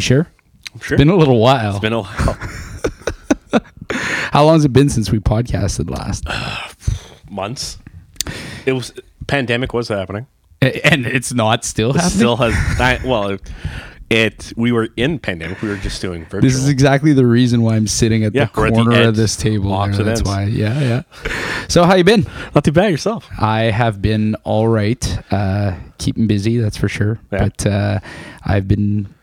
You sure? I'm sure. Been a little while. It's been a while. How long has it been since we podcasted last? months. It was pandemic was happening. And it's not still happening. Still has I, well, it, it. We were in pandemic. We were just doing virtual. This is exactly the reason why I'm sitting at Yeah, the we're at the corner of this table. opposite That's ends. why. Yeah, yeah. So how you been? not too bad yourself. I have been all right. Uh, keeping busy, that's for sure. Yeah. But uh, I've been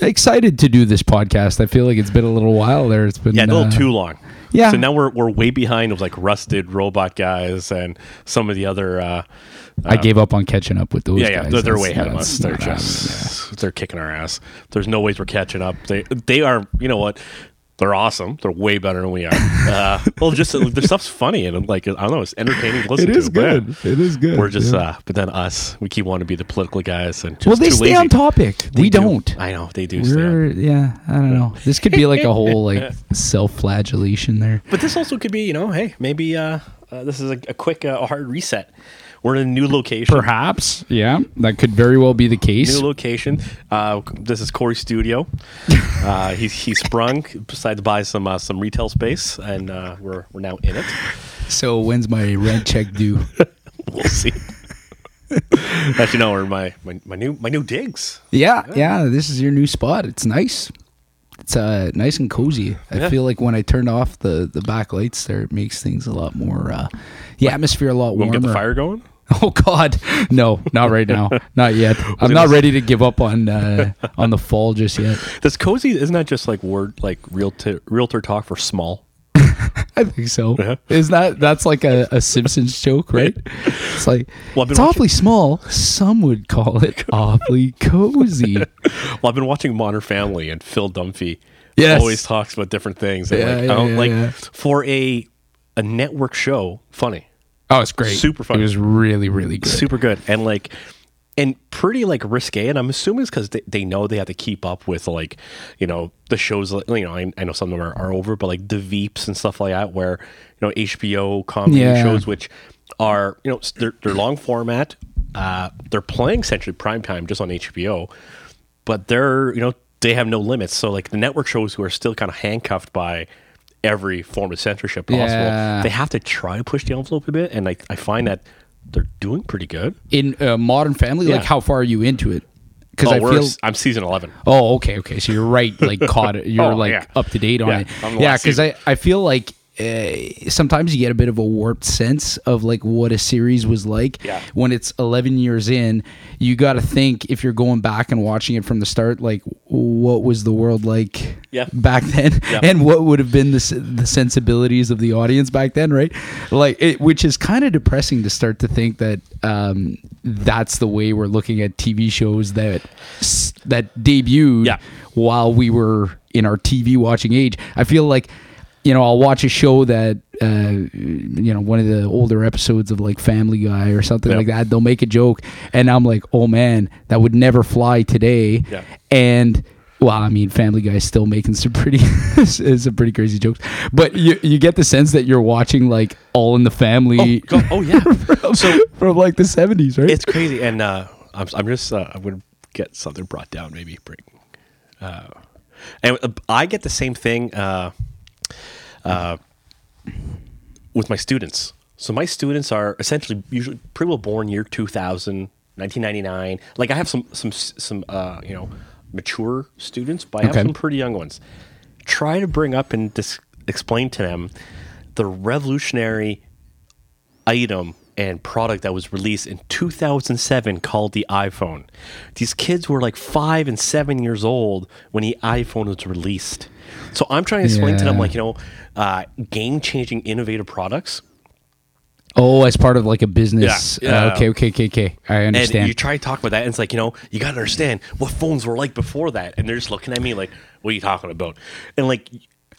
excited to do this podcast. I feel like it's been a little while there. It's been Yeah, a little uh, too long. yeah. So now we're we're way behind of like rusted robot guys and some of the other. Uh, I gave up on catching up with those yeah, yeah, guys. they're, they're way ahead of us. They're just they're kicking our ass. There's no ways we're catching up. They they are. You know what? They're awesome. They're way better than we are. Uh, well, just their stuff's funny and like I don't know, it's entertaining to listen It to. is yeah. good. It is good. We're just, yeah. uh, but then us, we keep wanting to be the political guys and just well, they stay lazy. on topic. They we do. don't. I know they do. Yeah. I don't know. This could be like a whole like self-flagellation there. But this also could be, you know, hey, maybe uh, uh, this is a, a quick, uh, a hard reset. We're in a new location. Perhaps, yeah, that could very well be the case. New location. Uh, this is Corey's studio. uh, he he sprung, decided to buy some uh, some retail space, and uh, we're we're now in it. So when's my rent check due? We'll see. Actually, no, we're my, my my new my new digs. Yeah, yeah. This is your new spot. It's nice. It's uh nice and cozy. I Yeah. feel like when I turned off the the back lights there, it makes things a lot more. uh The atmosphere a lot Want warmer. get the fire going? Oh God, no, not right now, not yet. I'm not ready to give up on uh on the fall just yet. This cozy isn't that just like word like realtor realtor talk for small? I think so. Yeah. Is that that's like a, a Simpsons joke, right? It's like Well, it's awfully small. Some would call it awfully cozy. Well, I've been watching Modern Family, and Phil Dunphy Yes. always talks about different things. And Yeah, like, yeah, I don't, yeah, like yeah. for a a network show, funny, Oh, it's great. Super fun. It was really, really good. super good, and like and pretty like risque. And I'm assuming it's because they, they know they have to keep up with like you know the shows. like, You know, I, I know some of them are, are over, but like the Veeps and stuff like that, where you know HBO comedy Yeah. shows, which are you know they're they're long format. Uh, they're playing essentially prime time just on HBO, but they're you know they have no limits. So like the network shows who are still kind of handcuffed by every form of censorship possible, Yeah. they have to try to push the envelope a bit. And like I find that they're doing pretty good. In uh, Modern Family, like how far are you into it? Because Oh, I feel. I'm season 11. Oh, okay, okay. So you're right. Like caught it. You're Oh, like yeah. up to date on Yeah, it. Yeah, because I I feel like. Uh, sometimes you get a bit of a warped sense of like what a series was like Yeah. when it's 11 years in you got to think if you're going back and watching it from the start like what was the world like Yeah. back then Yeah. and what would have been the, the sensibilities of the audience back then right like it, which is kind of depressing to start to think that um, that's the way we're looking at tv shows that that debuted while we were in our tv watching age i feel like you know i'll watch a show that uh, you know one of the older episodes of like family guy or something Yeah. like that they'll make a joke and i'm like oh man that would never fly today Yeah. and well, I mean, Family Guy's still making some pretty, some pretty crazy jokes, but you you get the sense that you're watching like All in the Family Go- oh, yeah. so from like the '70s, right? it's crazy. And uh, I'm, I'm just, uh, I'm going to get something brought down, maybe bring. Uh, and uh, I get the same thing uh, uh, with my students. So my students are essentially usually pretty well born year 2000, 1999. Like I have some some some uh, you know mature students, but I have Okay. some pretty young ones. Try to bring up and dis- explain to them the revolutionary item and product that was released in 2007 called the iPhone. These kids were like five and seven years old when the iPhone was released. So I'm trying to explain to them, like, you know, uh, game changing, innovative products. oh, as part of like a business. Yeah, yeah. Uh, okay, okay, okay, okay. I And understand. you try to talk about that, and it's like, you know, you got to understand what phones were like before that. And they're just looking at me like, what are you talking about? And like,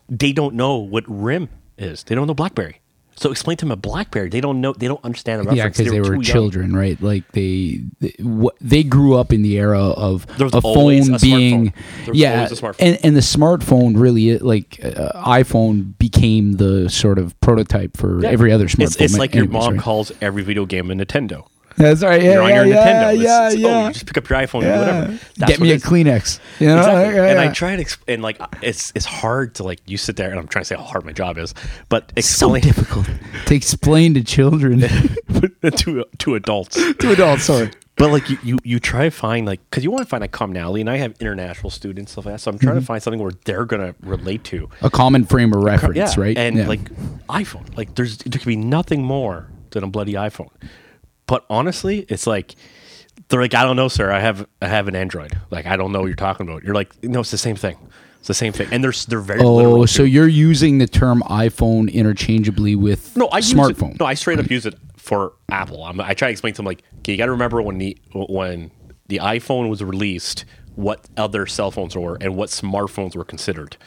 they don't know what RIM is, they don't know Blackberry. So explain to them a BlackBerry. They don't know. They don't understand the reference. Yeah, because they, were were too young. children, right? Like they, they, what, they grew up in the era of a phone a being. Yeah, a smartphone. and and the smartphone really, like uh, iPhone, became the sort of prototype for Yeah. every other smartphone. It's, it's like your mom right? calls every video game a Nintendo. That's right. Yeah, You're on yeah, your yeah, Nintendo. It's- yeah, it's, yeah. Oh, you just pick up your iPhone Yeah. or whatever. That's Get me a. Kleenex. You know, Exactly. Yeah, and I try to exp- and like it's it's hard to like you sit there and I'm trying to say how hard my job is, but so explain difficult to explain to children, to to adults. to adults. Sorry. But like you, you, you try to find like because you want to find like commonality, and I have international students stuff like that. So I'm Mm-hmm. trying to find something where they're gonna relate to. A common frame of reference, yeah, right? And like iPhone, like there's there could be nothing more than a bloody iPhone. But honestly, it's like they're like, I don't know, sir. I have I have an Android. Like I don't know what you're talking about. You're like, no, it's the same thing. It's the same thing. And they're they're very Oh, literal. so too. you're using the term iPhone interchangeably with no, I smartphone. No, I straight up use it for Apple. I'm, I try to explain to them like, okay, you got to remember when the when the iPhone was released, what other cell phones were and what smartphones were considered.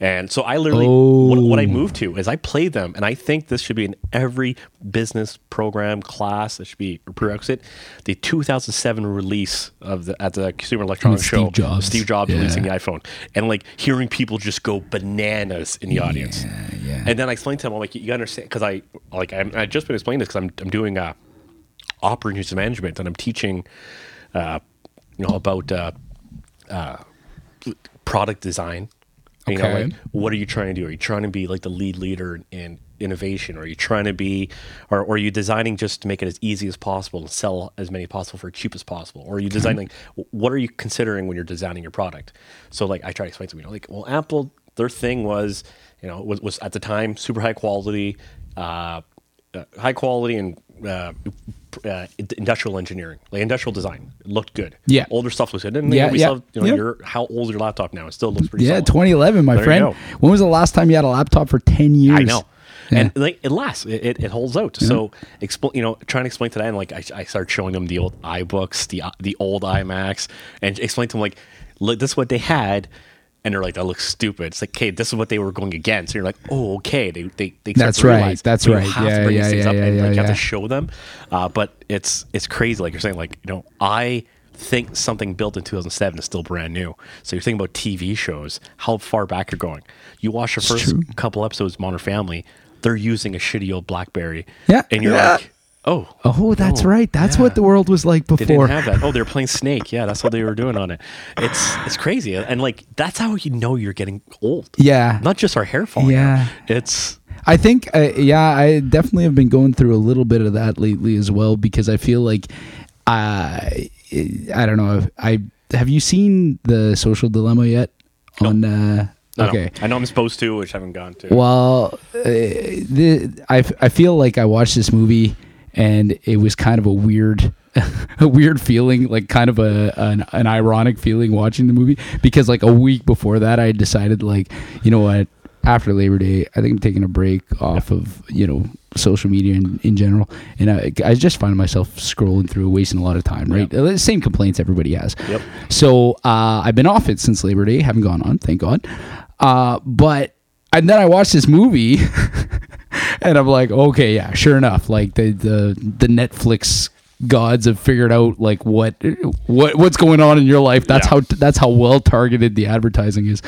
And so I literally, what, what I Oh. moved to is I play them, and I think this should be in every business program class. It should be a prerequisite. The 2007 release of the at the Consumer Electronics Steve Show, Jobs. Steve Jobs Yeah. releasing the iPhone, and like hearing people just go bananas in the audience. yeah. And then I explained to them, I'm like, you gotta understand, because I like I'm, I just been explaining this because I'm I'm doing uh, operations management, and I'm teaching, uh, you know, about uh, uh, product design. You know, Okay. like what are you trying to do? Are you trying to be like the lead leader in innovation? Or are you trying to be, or, or are you designing just to make it as easy as possible and sell as many possible for cheap as possible? Or are you designing, what are you considering when you're designing your product? So like I try to explain to you know, like, well, Apple, their thing was, you know, was, was at the time super high quality, uh, uh, high quality and uh, uh, industrial engineering, like industrial design. It looked good. Yeah. Older stuff was good. And Yeah, yeah, we yeah, still, you know, yeah. your how old is your laptop now? It still looks pretty yeah, solid. 2011, my There friend. When was the last time you had a laptop for 10 years? I know. Yeah. And like it lasts, it, it, it holds out. So, expl- you know, trying to explain to them, like I, I started showing them the old iBooks, the the old iMacs, and explain to them like, look, this is what they had, and they're like, that looks stupid. It's like, okay, this is what they were going against. And you're like, oh, okay, they they, they That's right, realize, that's but you right. have Yeah, to bring yeah, these things yeah, up yeah, and like, you have to show them. Uh, but it's it's crazy, like you're saying, like you know, I think something built in 2007 is still brand new. So you're thinking about TV shows, how far back you're going. You watch the first true. couple episodes of Modern Family, they're using a shitty old BlackBerry. Yeah. And you're like, oh. Oh, that's oh, right. That's yeah. what the world was like before. They didn't have that. Oh, they're playing Snake. Yeah, that's what they were doing on it. It's it's crazy, and like that's how you know you're getting old. Yeah. not just our hair falling. Yeah. out. it's I think, uh, yeah, I definitely have been going through a little bit of that lately as well because I feel like, uh, I don't know. if I have you seen the Social Dilemma yet? On uh, know. okay, I know I'm supposed to, which I haven't gone to. well, uh, the, I I feel like I watched this movie and it was kind of a weird. a weird feeling like kind of a an, an ironic feeling watching the movie. Because like a week before that I decided like you know what? After Labor Day I think I'm taking a break off of you know social media in, in general. And I, I just find myself scrolling through wasting a lot of time right? The same complaints everybody has. Yep. so uh, I've been off it since Labor Day. Haven't gone on thank God. Uh, but and then I watched this movie and I'm like, okay, yeah, sure enough, like the the the Netflix gods have figured out like what what what's going on in your life. That's Yeah. how that's how well targeted the advertising is.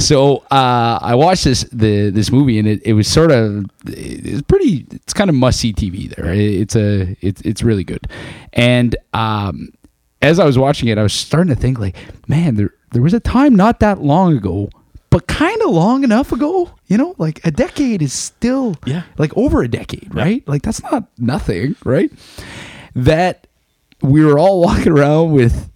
So uh, I watched this the this movie and it, it was sort of it's pretty it's kind of must see TV there. It- It's a it's it's really good, and um, as I was watching it, I was starting to think like, man, there there was a time not that long ago, but kind of long enough ago, you know, like a decade is still Yeah. like over a decade, right? Like that's not nothing, right? That we were all walking around with,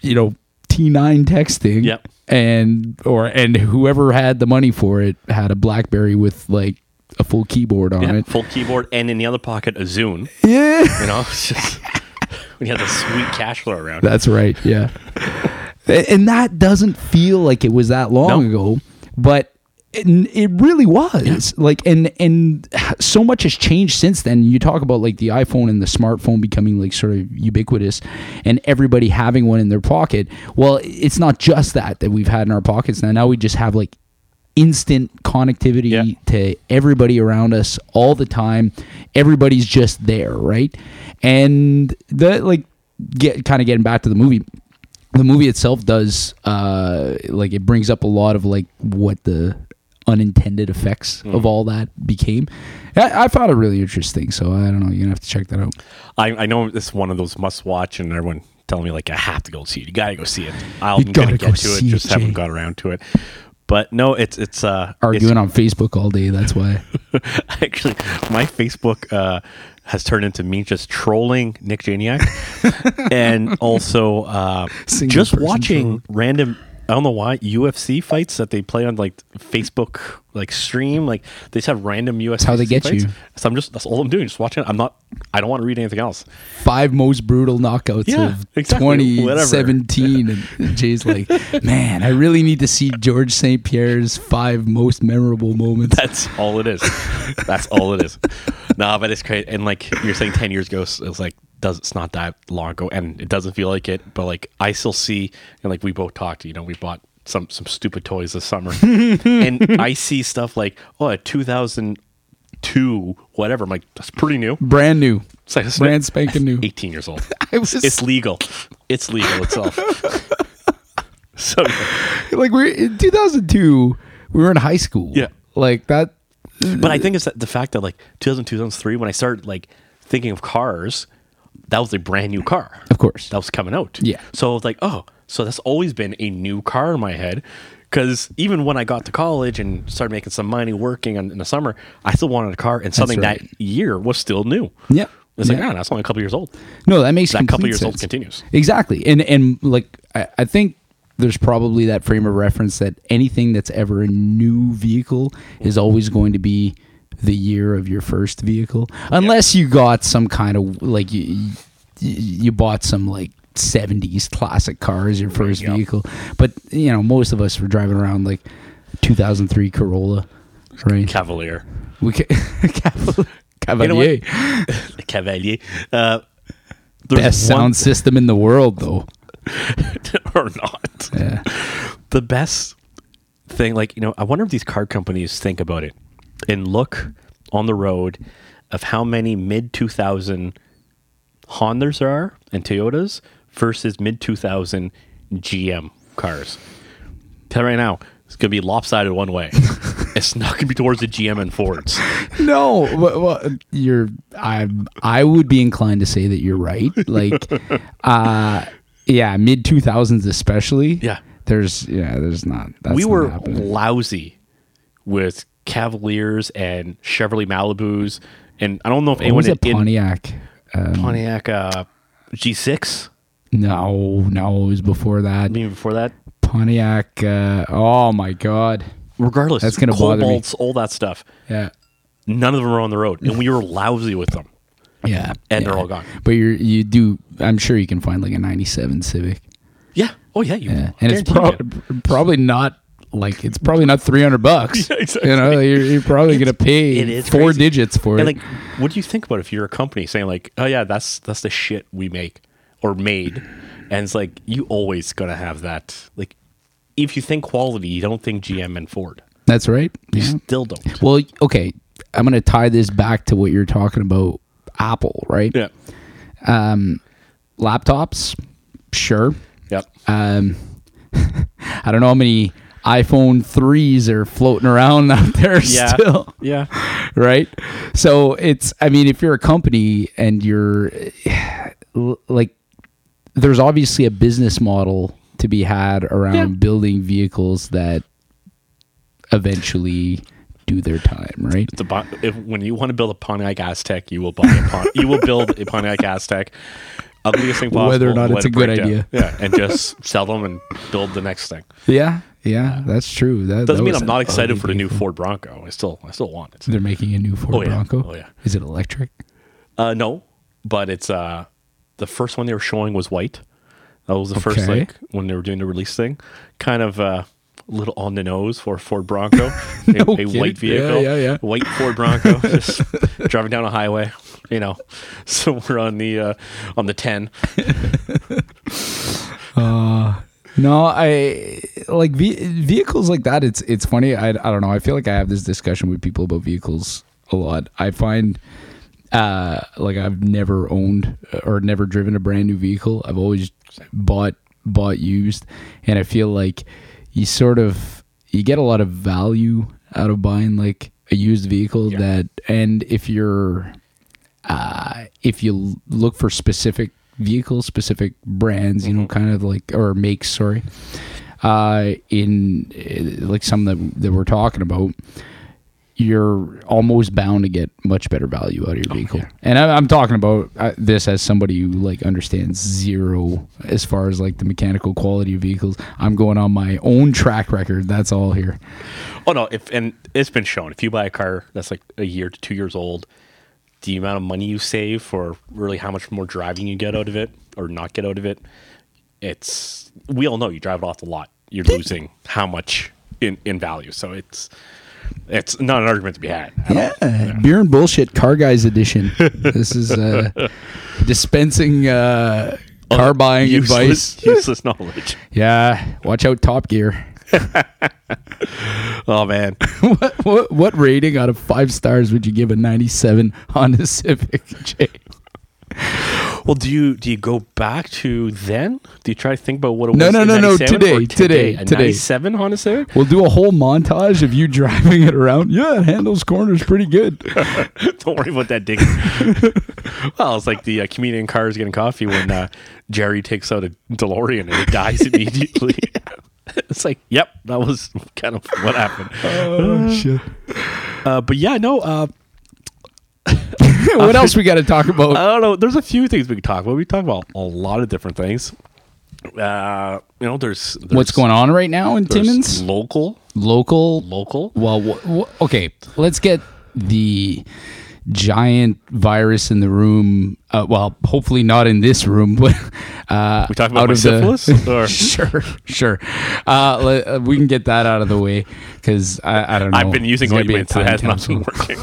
you know, T9 texting, Yep. and or and whoever had the money for it had a BlackBerry with like a full keyboard on yeah, it. full keyboard, and in the other pocket a Zune. Yeah. You know, it's just when you have the sweet cash flow around. That's right. Yeah. And that doesn't feel like it was that long No. ago, but it, it really was. Like and and so much has changed since then. You talk about like the iPhone and the smartphone becoming like sort of ubiquitous and everybody having one in their pocket. Well, it's not just that that we've had in our pockets now. Now we just have like instant connectivity Yeah. to everybody around us all the time. Everybody's just there, right? And the like get kind of getting back to the movie. The movie itself does uh like it brings up a lot of like what the unintended effects Mm. of all that became. I, I found it really interesting, so I don't know. You're gonna have to check that out. I, I know it's one of those must watch, and everyone telling me like I have to go see it. You gotta go see it. I'm You gonna gotta get go to it, just it, haven't got around to it. But no, it's it's uh Arguing on Facebook all day. That's why. actually my Facebook uh has turned into me just trolling Nick Janiak and also uh just watching troll. random I don't know why UFC fights that they play on like Facebook like stream like they just have random UFC how they get fights. you. So I'm just that's all I'm doing just watching it. I'm not I don't want to read anything else. Five most brutal knockouts Yeah, of exactly, 2017, and Jay's like, "Man, I really need to see George St. Pierre's five most memorable moments." That's all it is. That's all it is. nah, but it's great. And like you're saying, ten years ago, it was like does it's not that long ago, and it doesn't feel like it. But like I still see, and like we both talked. You know, we bought some some stupid toys this summer, and I see stuff like oh, a 2002 whatever. I'm like that's pretty new. Brand new, It's like, brand spanking new. 18 years old. I was It's legal. It's legal itself. so like we're in 2002. We were in high school. Yeah. like that. But I think it's that the fact that like 2002, 2003, when I started like thinking of cars, that was a brand new car. Of course. That was coming out. Yeah. So I was like, oh, so that's always been a new car in my head. Because even when I got to college and started making some money working on, in the summer, I still wanted a car, and something right. that year was still new. Yeah. It's like, Yeah. ah, that's only a couple years old. No, that makes That couple complete years old continues. Exactly, and and like I, I think there's probably that frame of reference that anything that's ever a new vehicle is always going to be the year of your first vehicle, unless you got some kind of like you you, bought some like. 70s classic car as your first go. vehicle but you know most of us were driving around like 2003 corolla right Cavalier. we ca- Caval- You know cavalier Cavalier. Uh, there's best sound system in the world though or not. yeah the best thing like you know i wonder if these car companies think about it and look on the road of how many mid 2000 hondas there are and toyotas versus mid 2000 gm cars tell you right now it's going to be lopsided one way it's not going to be towards the gm and fords No, well, you're. I I would be inclined to say that you're right. Like, uh, yeah, mid two thousands especially. Yeah. there's yeah, there's not. That's we not were happening. lousy with cavaliers and chevrolet malibus and i don't know if What anyone was it in Pontiac? Um, pontiac uh, g6 no, no, it was before that. maybe before that. Pontiac. Uh, oh my god. Regardless, That's gonna bother me. All that stuff. Yeah. None of them were on the road, and we were lousy with them. Yeah, And yeah. they're all gone. But you're you do. I'm sure you can find like a '97 Civic. Yeah. Oh yeah. You. Yeah, and it's pro- probably not like it's probably not 300 bucks. Yeah, exactly. You know, you're, you're probably gonna pay it is four crazy. digits for And it. like, what do you think about if you're a company saying like, "Oh yeah, that's that's the shit we make or made," and it's like you always gonna have that. Like, if you think quality, you don't think GM and Ford. That's right. You Yeah. still don't. Well, okay. I'm gonna tie this back to what you're talking about. Apple, right? Yeah. Um, laptops, sure. Yep. Um, I don't know how many iPhone threes are floating around out there Yeah. still. Yeah. right? So it's, I mean, if you're a company and you're like, there's obviously a business model to be had around Yeah. building vehicles that eventually do their time, right? The if, when you want to build a Pontiac Aztek, you will buy a Pon- you will build a Pontiac Aztek. Ugliest thing possible. Whether or not it's a it good break down. idea. Yeah, and just sell them and build the next thing. Yeah, yeah, that's true. That Doesn't that mean I'm not excited for the new. Ford Bronco. I still I still want it. They're making a new Ford Oh, yeah. Bronco. Oh, yeah. Is it electric? Uh, no, but it's uh the first one they were showing was white. That was the first Okay. like when they were doing the release thing. Kind of uh, a little on the nose for Ford Bronco, a, No a kidding. white vehicle, Yeah, yeah, yeah. white Ford Bronco, just driving down a highway. You know, so we're on the uh, on the ten. uh, No, I like ve- vehicles like that. It's it's funny. I, I don't know. I feel like I have this discussion with people about vehicles a lot. I find uh like I've never owned or never driven a brand new vehicle. I've always bought bought used, and I feel like you sort of you get a lot of value out of buying like a used vehicle that and if you're uh, if you look for specific vehicles, specific brands, you know, kind of like or makes, sorry, uh, in uh, like some that that we're talking about, you're almost bound to get much better value out of your vehicle. And I, I'm talking about uh, this as somebody who like understands zero as far as like the mechanical quality of vehicles. I'm going on my own track record. That's all here. Oh no, if and it's been shown. If you buy a car that's like a year to two years old, the amount of money you save for really how much more driving you get out of it or not get out of it, it's we all know you drive it off the lot. You're losing how much in, in value. So it's it's not an argument to be had. all. Yeah, beer and bullshit car guys edition. this is uh, dispensing uh, car buying Useless, advice. useless knowledge. Yeah, watch out, Top Gear. Oh man, what, what what rating out of five stars would you give a '97 Honda Civic? Jay? Well, do you do you go back to then? Do you try to think about what it No, was? no, in no, no, 97 today, today, today. Seven Honda Civic? We'll do a whole montage of you driving it around. Yeah, it handles corners pretty good. Don't worry about that digging. well, it's like the uh, comedian cars getting coffee when uh, Jerry takes out a DeLorean and it dies immediately. it's like, yep, that was kind of what happened. Oh shit! Uh, but yeah, no, uh, what else we got to talk about? I don't know. There's a few things we can talk about. We talk about a lot of different things. Uh, you know, there's, there's What's going on right now in Timmins? Local, Local local. Well, okay, let's get the giant virus in the room. Uh, well, hopefully not in this room, but uh, We talk about out of the- syphilis, or- sure, sure. Uh, le- uh, we can get that out of the way because I, I don't know. I've been using It's gonna be a ointments. Time has not been working.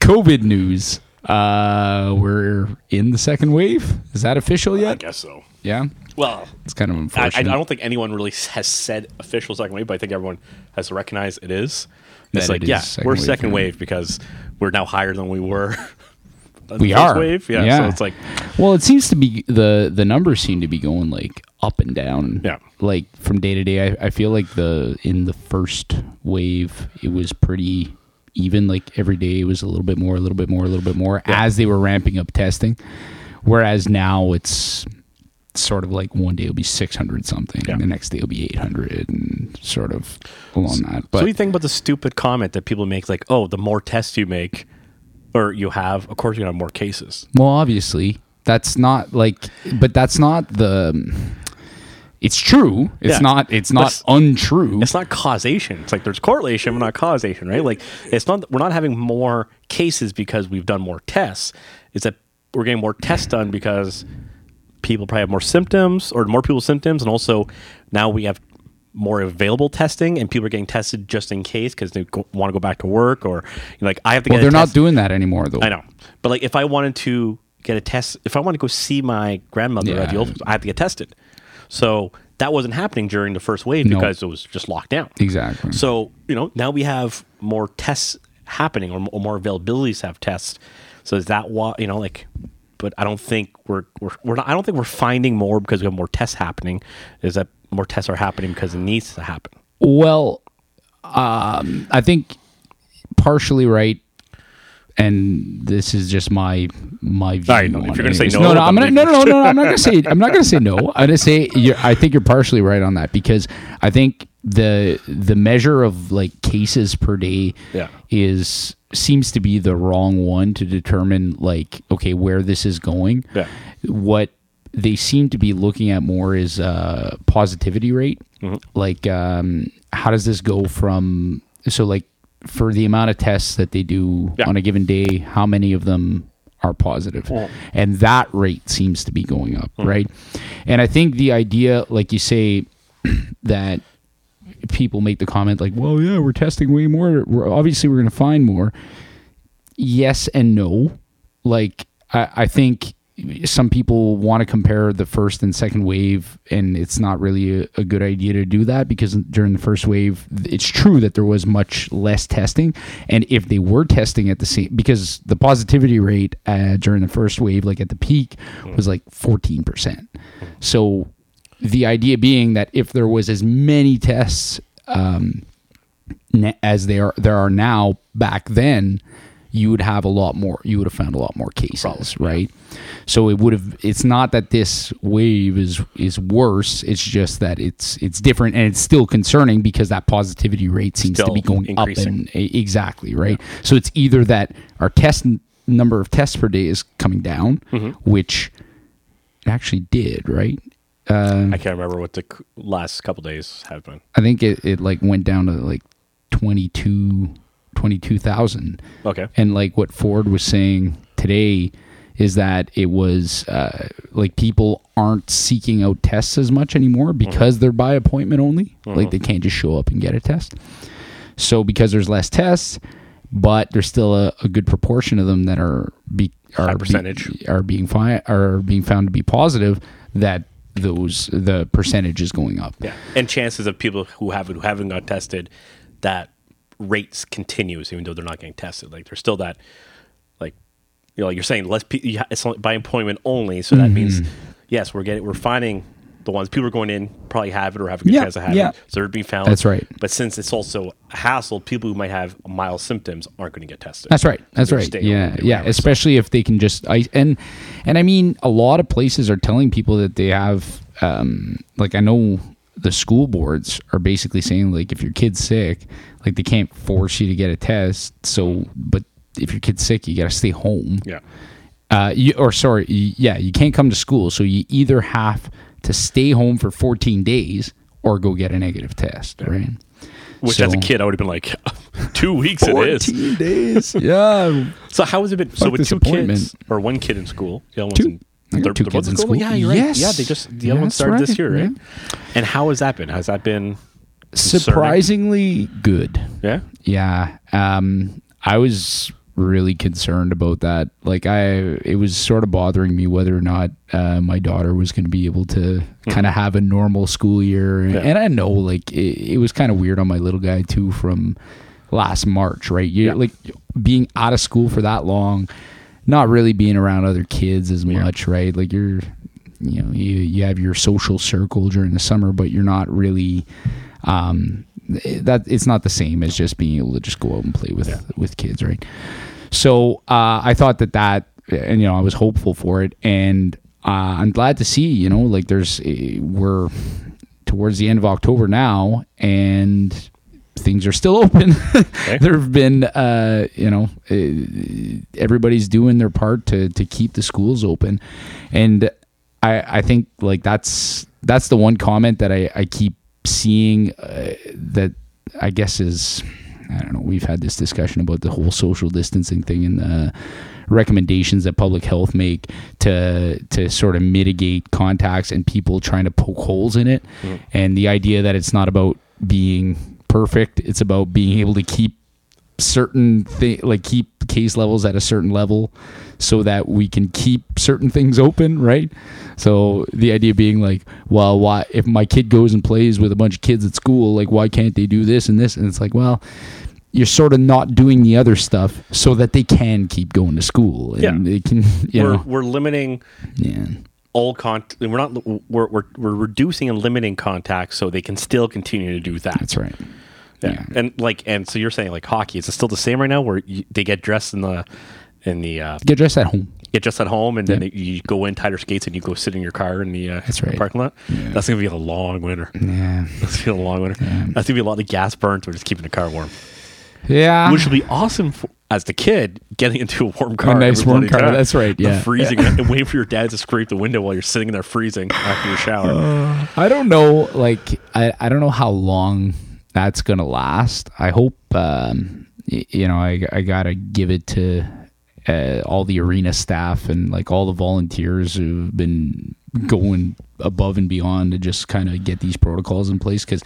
COVID news. Uh, we're in the second wave. Is that official yet? I guess so. Yeah, Well, it's kind of I, I don't think anyone really has said official second wave, but I think everyone has recognized it is. It's like, it yeah, second we're wave, second yeah. wave because we're now higher than we were. we the first are wave, yeah, So it's like, well, it seems to be the the numbers seem to be going like up and down. Yeah. like from day to day. I, I feel like the in the first wave it was pretty even. Like every day it was a little bit more, a little bit more, a little bit more as they were ramping up testing. Whereas now it's sort of like one day it'll be six hundred something, Yeah. the next day it'll be eight hundred, and sort of along that. so But what do you think about the stupid comment that people make? Like, oh, the more tests you make or you have, of course, you're gonna have more cases. Well, obviously, that's not like, but that's not the. It's true. It's Yeah. not. It's not untrue. It's not causation. It's like there's correlation, but not causation, right? Like it's not we're not having more cases because we've done more tests. It's that we're getting more tests done because people probably have more symptoms or more people's symptoms, and also now we have more available testing, and people are getting tested just in case because they go, want to go back to work or you know, like I have to. well, they're not doing that anymore, though. I know, but like if I wanted to get a test, if I want to go see my grandmother at the old, I have to get tested. So that wasn't happening during the first wave No. because it was just locked down. Exactly. So you know now we have more tests happening or, or more availabilities have tests. So is that why you know like? But I don't think we're we're, we're not, I don't think we're finding more because we have more tests happening. Is that more tests are happening because it needs to happen? Well, um, I think partially right, and this is just my my view. no, if you're gonna say no, no, no, I'm gonna no, no, no, no, I'm not gonna say I'm not gonna say no. I'm gonna say you're, I think you're partially right on that because I think the the measure of like cases per day Yeah. is seems to be the wrong one to determine like okay where this is going. Yeah. What they seem to be looking at more is uh, positivity rate. Mm-hmm. Like, um, how does this go from so like for the amount of tests that they do Yeah. on a given day, how many of them are positive? And that rate seems to be going up, Mm-hmm. right? And I think the idea, like you say, that people make the comment like, "Well, yeah, we're testing way more. We're obviously we're going to find more." Yes and no. Like I, I think some people want to compare the first and second wave, and it's not really a, a good idea to do that because during the first wave, it's true that there was much less testing, and if they were testing at the same, because the positivity rate uh, during the first wave, like at the peak, was like fourteen percent. So the idea being that if there was as many tests um, as there are there are now back then you would have a lot more you would have found a lot more cases right so it would have it's not that this wave is is worse it's just that it's it's different and it's still concerning because that positivity rate seems to be going increasing. up and exactly right so it's either that our test number of tests per day is coming down Mm-hmm. which it actually did right uh, I can't remember what the last couple days have been. I think it, it like went down to like 22 22,000. Okay. And like what Ford was saying today is that it was uh, like people aren't seeking out tests as much anymore because they're by appointment only. Like they can't just show up and get a test. So because there's less tests, but there's still a, a good proportion of them that are be are High be- percentage. are being fi- are being found to be positive that those the percentage is going up. Yeah, and chances of people who haven't who haven't got tested, that rates continues even though they're not getting tested. Like there's still that, like, you know, like you're saying less people. It's by appointment only, so that means Mm-hmm. yes, we're getting we're finding the ones people are going in probably have it or have a good Yeah, chance of having yeah. it, so they're being found. That's right. But since it's also a hassle, people who might have mild symptoms aren't going to get tested. That's right. That's They're right. Yeah, yeah. Especially if they can just I and and I mean a lot of places are telling people that they have um like I know the school boards are basically saying like if your kid's sick, like they can't force you to get a test. So, but if your kid's sick, you got to stay home. yeah. Uh, you, or sorry, you, yeah, you can't come to school. So you either have to stay home for 14 days or go get a negative test, right? Which as a kid I would have been like, two weeks it is. 14 days. yeah. So how has it been? So Fuck with two kids or one kid in school, the other one's Two. in, They're- two they're kids in school. Yeah, you're right. Yes. Yeah, they just the other one That's started this year, right? yeah. And how has that been? Has that been concerning? Surprisingly good. Yeah. Yeah. Um, I was really concerned about that. Like I, it was sort of bothering me whether or not uh, my daughter was going to be able to kind of have a normal school year. And, Yeah. and I know like it, it was kind of weird on my little guy too from last March, right? You Yeah. like being out of school for that long, not really being around other kids as much, right? Like you're, you know, you, you have your social circle during the summer, but you're not really, um, that it's not the same as just being able to just go out and play with with kids, right? So uh, I thought that that, and you know, I was hopeful for it, and uh, I'm glad to see, you know, like there's eh, we're towards the end of October now, and things are still open. there have been, uh, you know, uh, everybody's doing their part to to keep the schools open, and I I think like that's that's the one comment that I I keep seeing uh, that I guess is I don't know. We've had this discussion about the whole social distancing thing and the recommendations that public health make to to sort of mitigate contacts and people trying to poke holes in it. And the idea that it's not about being perfect; it's about being able to keep certain thing like keep case levels at a certain level so that we can keep certain things open right so the idea being like well why if my kid goes and plays with a bunch of kids at school like why can't they do this and this and it's like well you're sort of not doing the other stuff so that they can keep going to school and Yeah. they can you we're know we're limiting yeah all contact. We're not. We're, we're we're reducing and limiting contacts so they can still continue to do that. that's right Yeah. Yeah. And like, and so you're saying like hockey is it still the same right now where you, they get dressed in the in the uh, get dressed at home get dressed at home and then Yeah. they, you go in tighter skates and you go sit in your car in the, uh, That's right. parking lot. That's gonna be a long winter. yeah That's gonna be a long winter. That's gonna be a lot of gas burns. We're just keeping the car warm, yeah which will be awesome for, as the kid getting into a warm car. A nice warm car, time. that's right, The yeah. freezing and waiting for your dad to scrape the window while you're sitting there freezing after your shower. I don't know. Like, I, I don't know how long that's gonna last. I hope, um, y- you know, I, I gotta give it to uh, all the arena staff and like all the volunteers who've been going above and beyond to just kind of get these protocols in place because,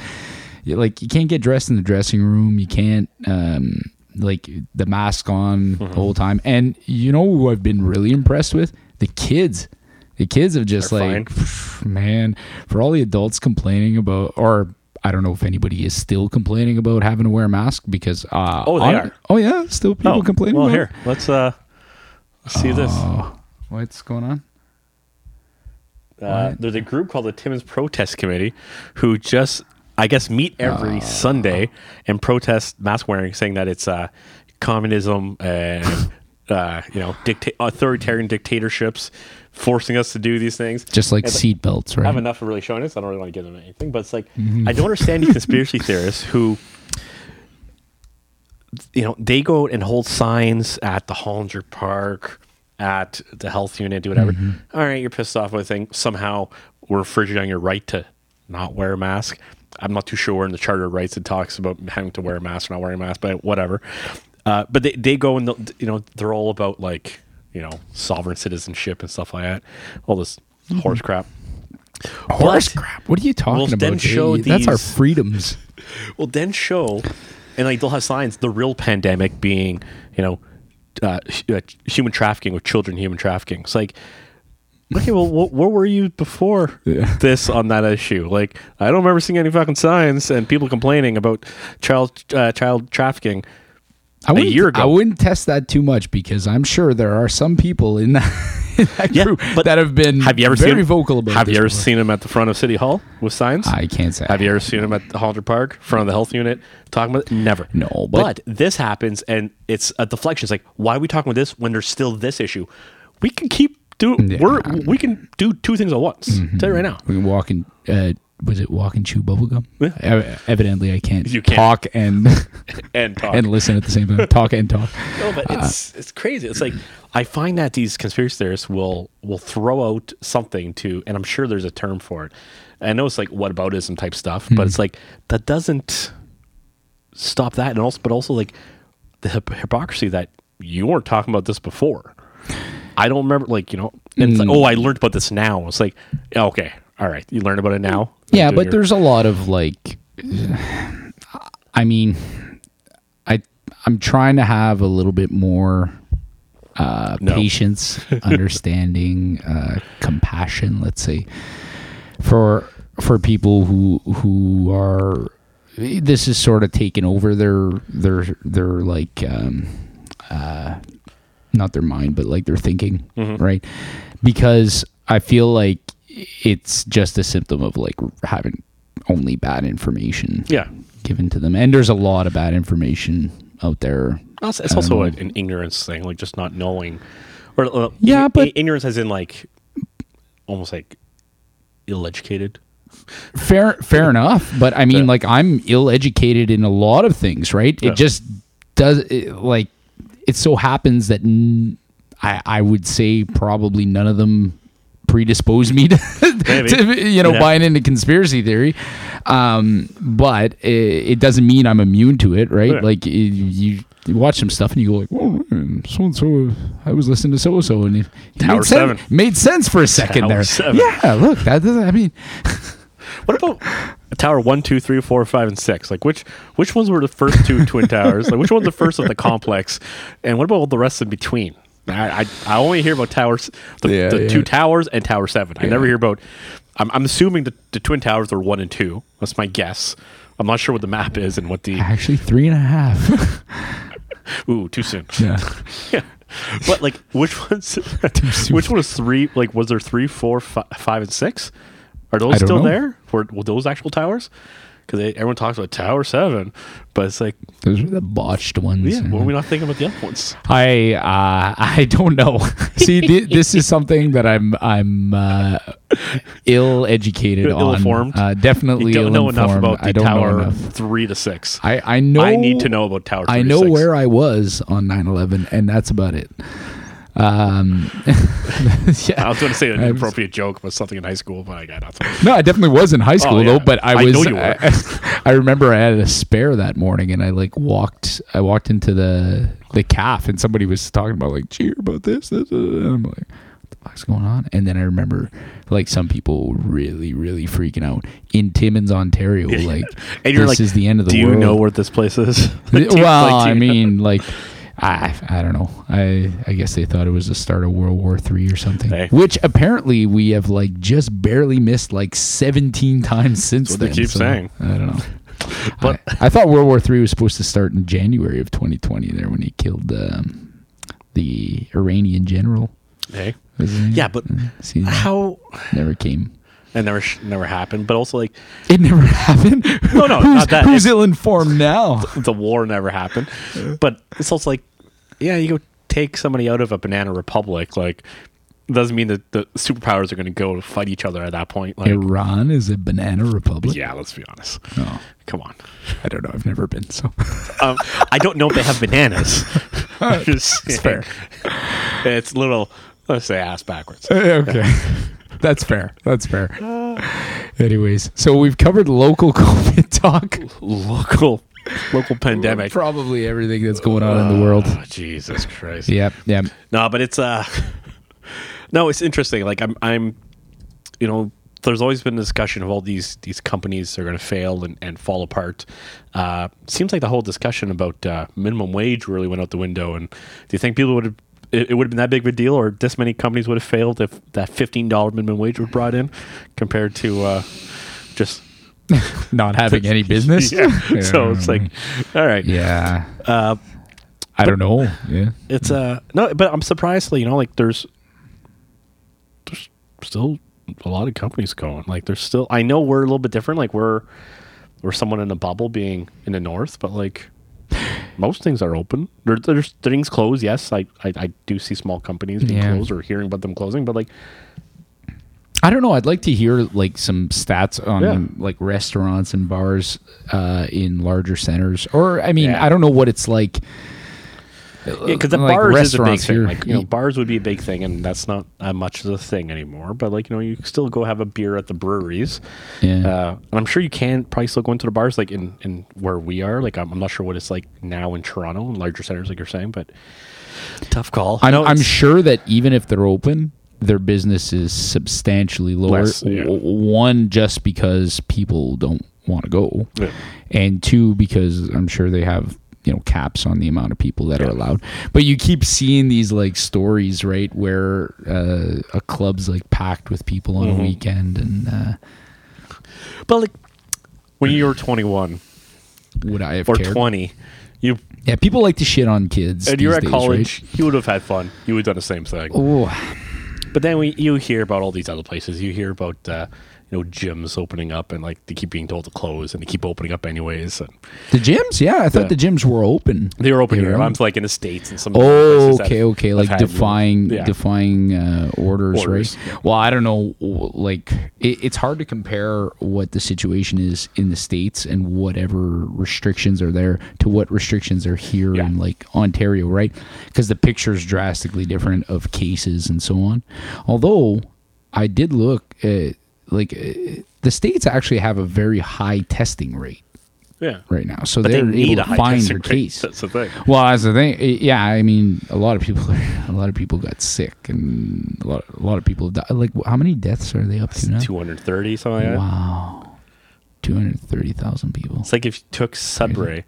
like, you can't get dressed in the dressing room. You can't. Um, like the mask on the whole time, and you know who I've been really impressed with the kids, the kids have just Are like, man, for all the adults complaining about, or I don't know if anybody is still complaining about having to wear a mask because, uh, Oh, they on- are. Oh yeah, still people oh, complaining. well, about here, let's uh, let's see this. Oh, what's going on? Uh, there's a group called the Timmins Protest Committee who just, I guess, meet every Sunday and protest mask wearing, saying that it's uh, communism and uh, you know dicta- authoritarian dictatorships forcing us to do these things. Just like And, seat belts, right? I have enough of really showing this. I don't really want to get into anything, but it's like I don't understand these conspiracy theorists who, you know, they go and hold signs at the Hollinger Park, at the health unit, do whatever. All right, you're pissed off with a thing. Somehow we're infringing on your right to not wear a mask. I'm not too sure where in the Charter of Rights it talks about having to wear a mask or not wearing a mask, but whatever. Uh, but they, they go and you know they're all about like you know sovereign citizenship and stuff like that. All this horse crap. Horse But- crap. What are you talking Well, about? then show That's our these- freedoms. Well, then show, and like they'll have signs. The real pandemic being, you know, uh, uh, human trafficking with children, human trafficking. It's like, okay, well, wh- where were you before Yeah. this on that issue? Like, I don't remember seeing any fucking signs and people complaining about child uh, child trafficking. I wouldn't, year ago. I wouldn't test that too much because I'm sure there are some people in that, in that Yeah, group but that have been Have you ever very seen? vocal about. Have you ever before. seen them at the front of City Hall with signs? I can't say. Have you ever seen him at the Hollinger Park, front of the health unit, talking about it? Never. No, but, but- this happens, and it's a deflection. It's like, why are we talking about this when there's still this issue? We can keep doing. Yeah. We're we can do two things at once. Tell you right now. We can walk and uh, was it walk and chew bubblegum? Yeah. Ev- evidently, I can't, You can't. talk and And talk. and listen at the same time. Talk and talk. no, but it's uh, it's crazy. It's like I find that these conspiracy theorists will will throw out something to, and I'm sure there's a term for it. I know it's like whataboutism type stuff, but hmm. it's like that doesn't stop that, and also, but also like the hip- hypocrisy that you weren't talking about this before. I don't remember, like you know, and it's like, hmm. oh, I learned about this now. It's like, okay, all right, you learn about it now. Yeah, but your- there's a lot of like, I mean, I I'm trying to have a little bit more uh, No. patience, understanding, uh, compassion. Let's say for for people who who are this is sort of taken over their their their like um, uh, not their mind, but like their thinking, right? Because I feel like it's just a symptom of like having only bad information yeah. given to them, and there's a lot of bad information out there. Also, it's also know. an, an ignorance thing, like just not knowing, or uh, Yeah, but- ignorance as in like almost like ill-educated. Fair, fair enough. But I mean, Yeah. like, I'm ill-educated in a lot of things, right? Yeah. It just does, it, like, it so happens that n- I, I would say probably none of them predispose me to, to you know, Yeah. buying into conspiracy theory. Um, but it, it doesn't mean I'm immune to it, right? Yeah. Like, it, you. You watch some stuff and you go like, "Oh, so and so." I was listening to so and so, and it Tower made, seven. made sense for a second Tower there. seven. Yeah, look, that doesn't. I mean, What about tower one, two, three, four, five, and six? Like which which ones were the first two twin towers? Like which one's the first of the complex? And what about all the rest in between? I I, I only hear about towers, the, Yeah, the yeah. two towers and Tower Seven. I never hear about. I'm, I'm assuming the, the twin towers are one and two. That's my guess. I'm not sure what the map is and what the actually, three and a half. ooh too soon. yeah. Yeah. But like, which one's which one is three? Like, was there three, four, fi- five, and six? Are those still know. there? Were, were those actual towers? Because everyone talks about Tower Seven, but it's like, Those are the botched ones. yeah, were we not thinking about the other ones? I uh, I don't know. See, thi- this is something that I'm I'm uh, ill educated on. Ill-informed? Uh, definitely You don't know enough about the Tower three to six. I I know. I need to know about Tower. I to know six. where I was on 9/11, and that's about it. Um, I was going to say an I was- inappropriate joke about something in high school, but I got nothing. No, I definitely was in high school Oh, yeah. though, but I I was. know you were. I, I remember I had a spare that morning, and I like walked. I walked into the the calf, and somebody was talking about like cheer about this, this, this," and I'm like, what the fuck's going on? And then I remember like some people really, really freaking out in Timmins, Ontario. Like, And you're this like, is the end of the Do world. you know where this place is? Well, like, I mean, like I I don't know. I I guess they thought it was the start of World War Three or something. Hey. Which apparently we have like just barely missed like seventeen times since what they then. keep saying. I don't know. But- I, I thought World War Three was supposed to start in January of 2020. There when he killed um, the Iranian general. Hey. Yeah, but how? never came. It never sh- never happened. But also like It never happened. No, no, who's, not that. Who's ill informed now? the war never happened. But it's also like, yeah, you go take somebody out of a banana republic. Like, doesn't mean that the superpowers are going to go fight each other at that point. Like, Iran is a banana republic. yeah, let's be honest. Oh, Come on. I don't know. I've never been so. Um, I don't know if they have bananas. It's fair. It's little, let's say, ass backwards. okay. That's fair. That's fair. Anyways, so we've covered local COVID talk. Local, local pandemic. Probably everything that's going on in the world. Oh, Jesus Christ. Yep. Yep. No, but it's uh no, it's interesting. Like I'm I'm you know, there's always been discussion of all these these companies are going to fail and, and fall apart. Uh, seems like the whole discussion about uh, minimum wage really went out the window. And do you think people would have it, it would have been that big of a deal, or this many companies would have failed if that fifteen dollar minimum wage was brought in, compared to uh, just Not having any business. yeah. So it's like, all right, Yeah. uh, I don't know. Yeah. it's uh no, but I'm surprised. You know, like there's there's still a lot of companies going. Like there's still. I know we're a little bit different. Like we're we're someone in a bubble, being in the north, but like most things are open. There, there's things closed. Yes, I, I I do see small companies being Yeah. closed or hearing about them closing, but like I don't know. I'd like to hear like some stats on Yeah. like restaurants and bars uh, in larger centers, or I mean, Yeah. I don't know what it's like. Because the like bars is a big thing. here. Like you know, bars would be a big thing, and that's not uh, much of a thing anymore. But like you know, you can still go have a beer at the breweries. Yeah. Uh, and I'm sure you can probably still go into the bars, like in, in where we are. Like I'm, I'm not sure what it's like now in Toronto and larger centers, like you're saying, but tough call. I'm, know I'm sure that even if they're open, their business is substantially lower. Less, yeah. One, just because people don't want to go, Yeah. and two, because I'm sure they have you know caps on the amount of people that are allowed. But you keep seeing these like stories, right, where uh, a club's like packed with people on Mhm. a weekend, and uh, But like when you were 21 would I have or cared? 20, you Yeah, people like to shit on kids. and you're at days, college, you would have had fun. You would have done the same thing. Right? Oh, But then we, you hear about all these other places. You hear about uh, you know gyms opening up and like they keep being told to close and they keep opening up anyways. And the gyms. Yeah, I thought Yeah. the gyms were open. they were open They here. I'm like in the states and some. Oh, okay, okay. Like had- defying yeah. defying uh, orders, Orders, right? yeah. Well, I don't know. Like, it, it's hard to compare what the situation is in the states and whatever restrictions are there to what restrictions are here Yeah. in like Ontario, right? Because the picture is drastically different of cases and so on. Although I did look at like uh, the states actually have a very high testing rate yeah. right now, so But they they're need able to find testing their rate. case. That's the thing. Well, as the thing, yeah, I mean, a lot of people, a lot of people got sick, and a lot, a lot of people died. Like, how many deaths are they up to now? 230 something like that. Wow, two hundred thirty thousand people. It's like if you took Sudbury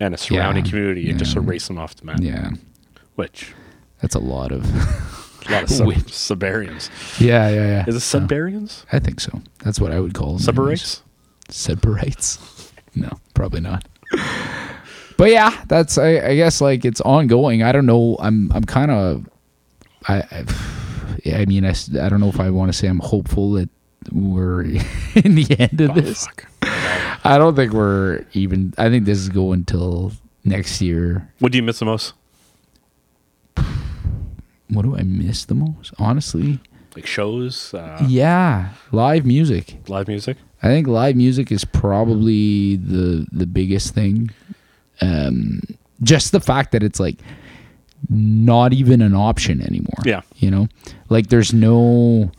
and a surrounding Yeah, community and just yeah. erased them off the map, Yeah, which that's a lot of. a lot of sub-. Siberians. yeah, yeah, yeah. Is it So, Siberians? I think so. That's what I would call them. Sudburyites? No, probably not. But yeah, that's I, I guess like it's ongoing. I don't know. I'm I'm kind of I I, yeah, I mean I, I don't know if I want to say I'm hopeful that we're in the end of Oh, this. fuck. I don't think we're even. I think this is going till next year. What do you miss the most? What do I miss the most? Honestly, Like shows, uh, yeah, live music. live music? I think live music is probably the the biggest thing. Um, just the fact that it's like not even an option anymore. Yeah. you know, like there's no,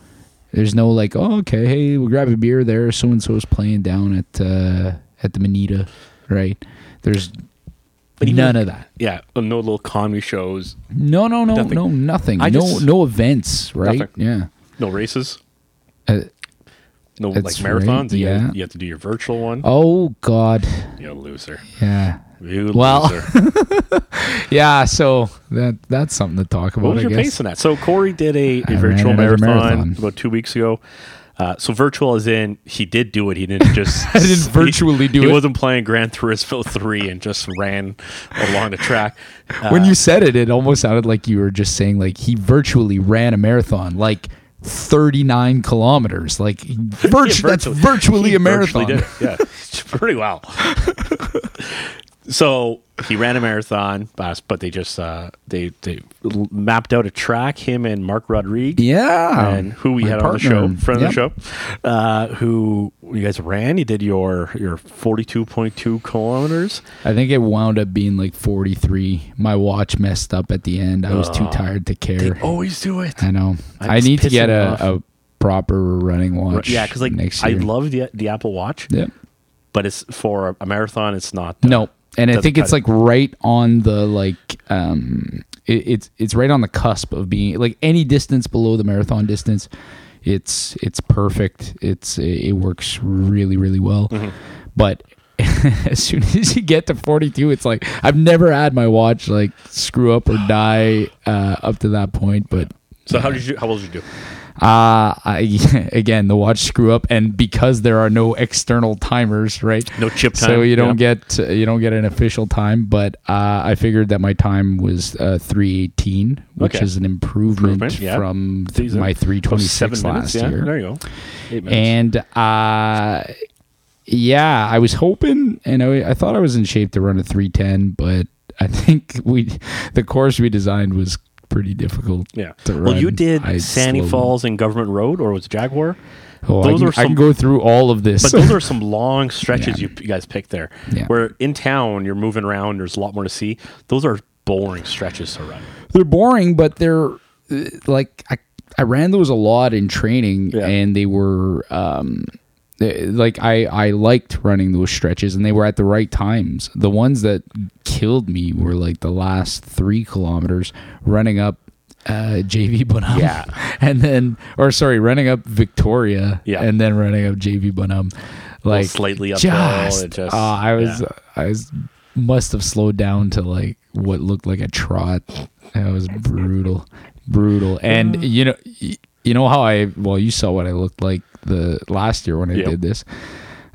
there's no like, oh, okay, hey, we'll grab a beer there. So and so is playing down at uh, at the Manita, right? There's But none of that. Yeah, no little comedy shows, No, no, no, Nothing. no, nothing. I no, just- no events, right? Nothing. Yeah. no races, Uh, no like marathons. right, You, yeah. you have to do your virtual one. oh God. You loser. Yeah, You Well, loser. Yeah, so that that's something to talk about. What was I your guess. pace in that? So Corey did a virtual a marathon, marathon. about two weeks ago. Uh, so virtual is in he did do it. He didn't just I didn't virtually do he, it. He wasn't playing Gran Turismo three and just ran along the track. Uh, when you said it, it almost sounded like you were just saying like he virtually ran a marathon, like 39 kilometers. Like virtu- Yeah, that's virtually a marathon. virtually did. Yeah, pretty well. So he ran a marathon, but they just uh, they they mapped out a track. Him and Mark Rodriguez. Yeah, and who we had on the show, friend Yep. of the show, uh, who you guys ran. You did your your forty two point two kilometers. I think it wound up being like 43. My watch messed up at the end. I was too tired to care. Always do it. I know. I'm I need to get a, a proper running watch. Yeah, because like next I love the the Apple Watch, Yep. but it's for a marathon. It's not. uh, No, and I think it's like right on the like um, it, it's it's right on the cusp of being like any distance below the marathon distance. It's it's perfect. It's it works really really well, Mm-hmm. but. as soon as you get to 42 it's like i've never had my watch like screw up or die uh, up to that point but So how did you? How well did you do? Uh I, again the watch screw up and because there are no external timers right No chip so you don't yeah. get you don't get an official time but uh i figured that my time was uh 318 which Okay. is an improvement, Improvement, yeah. from th- my 326 last minutes. Yeah, year there you go. Eight minutes. and uh yeah i was hoping and I, I thought i was in shape to run a 310 but i think we the course we designed was pretty difficult yeah. Well, you did I Sandy slowed- Falls and Government Road, or was it Jaguar? Oh, Those I, are can, I can go through all of this But those are some long stretches Yeah. you, you guys picked there. Yeah. Where in town you're moving around, there's a lot more to see. Those are boring stretches to run. they're boring, but they're uh, like I, I ran those a lot in training, Yeah. and they were um, like I I liked running those stretches, and they were at the right times. The ones that killed me were like the last three kilometers running up. Uh, JV Bonham, Yeah. and then, or sorry, running up Victoria, Yeah. and then running up JV Bonham, like slightly uphill, Just, just- uh, I was, yeah. I was, must have slowed down to like what looked like a trot. That was brutal, brutal. And you know, you know how I well, you saw what I looked like the last year when I Yep. did this.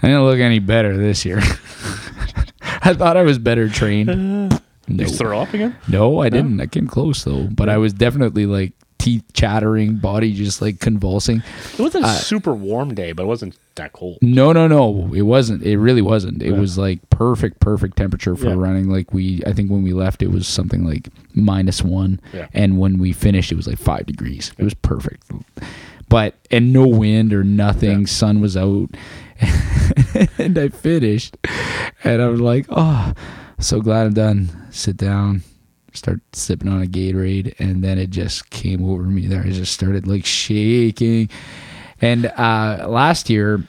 I didn't look any better this year. I thought I was better trained. You No, throw up again? no, I didn't. I came close though, but I was definitely like teeth chattering, body just like convulsing. It wasn't Uh, a super warm day, but it wasn't that cold. No, no, no. It wasn't. It really wasn't. It was like perfect, perfect temperature for Yeah. running. Like we, I think when we left, it was something like minus one, Yeah. and when we finished, it was like five degrees. It was perfect. But and no wind or nothing. Yeah. Sun was out, and I finished, and I was like, oh, so glad I'm done. Sit down. Start sipping on a Gatorade, and then it just came over me. There, I just started like shaking. And uh, last year,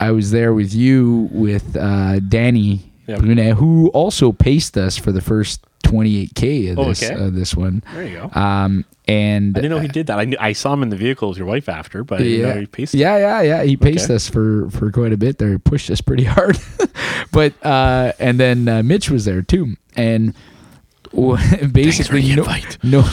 I was there with you with uh, Danny Yep. Brunet, who also paced us for the first 28k of Oh, this okay. uh, this one. There you go. Um, and I didn't know he did that. I, knew, I saw him in the vehicle with your wife after, but know he paced. yeah, yeah, yeah. He paced Okay. us for for quite a bit there. He pushed us pretty hard. but uh, and then uh, Mitch was there too, and basically no, invite. no.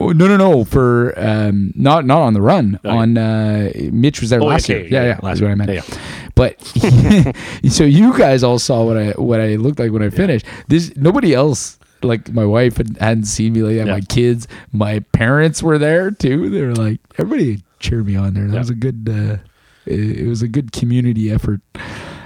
Oh, no, no, no! For um, not not on the run. Oh, on uh, Mitch was there Oh, last okay, year. Yeah, yeah, yeah, last that's what I meant. year. Yeah, But so you guys all saw what I what I looked like when I finished. This nobody else like my wife had, hadn't seen me like that. Yeah. My kids, my parents were there too. They were like everybody cheered me on there. That Yeah. was a good. Uh, it, it was a good community effort.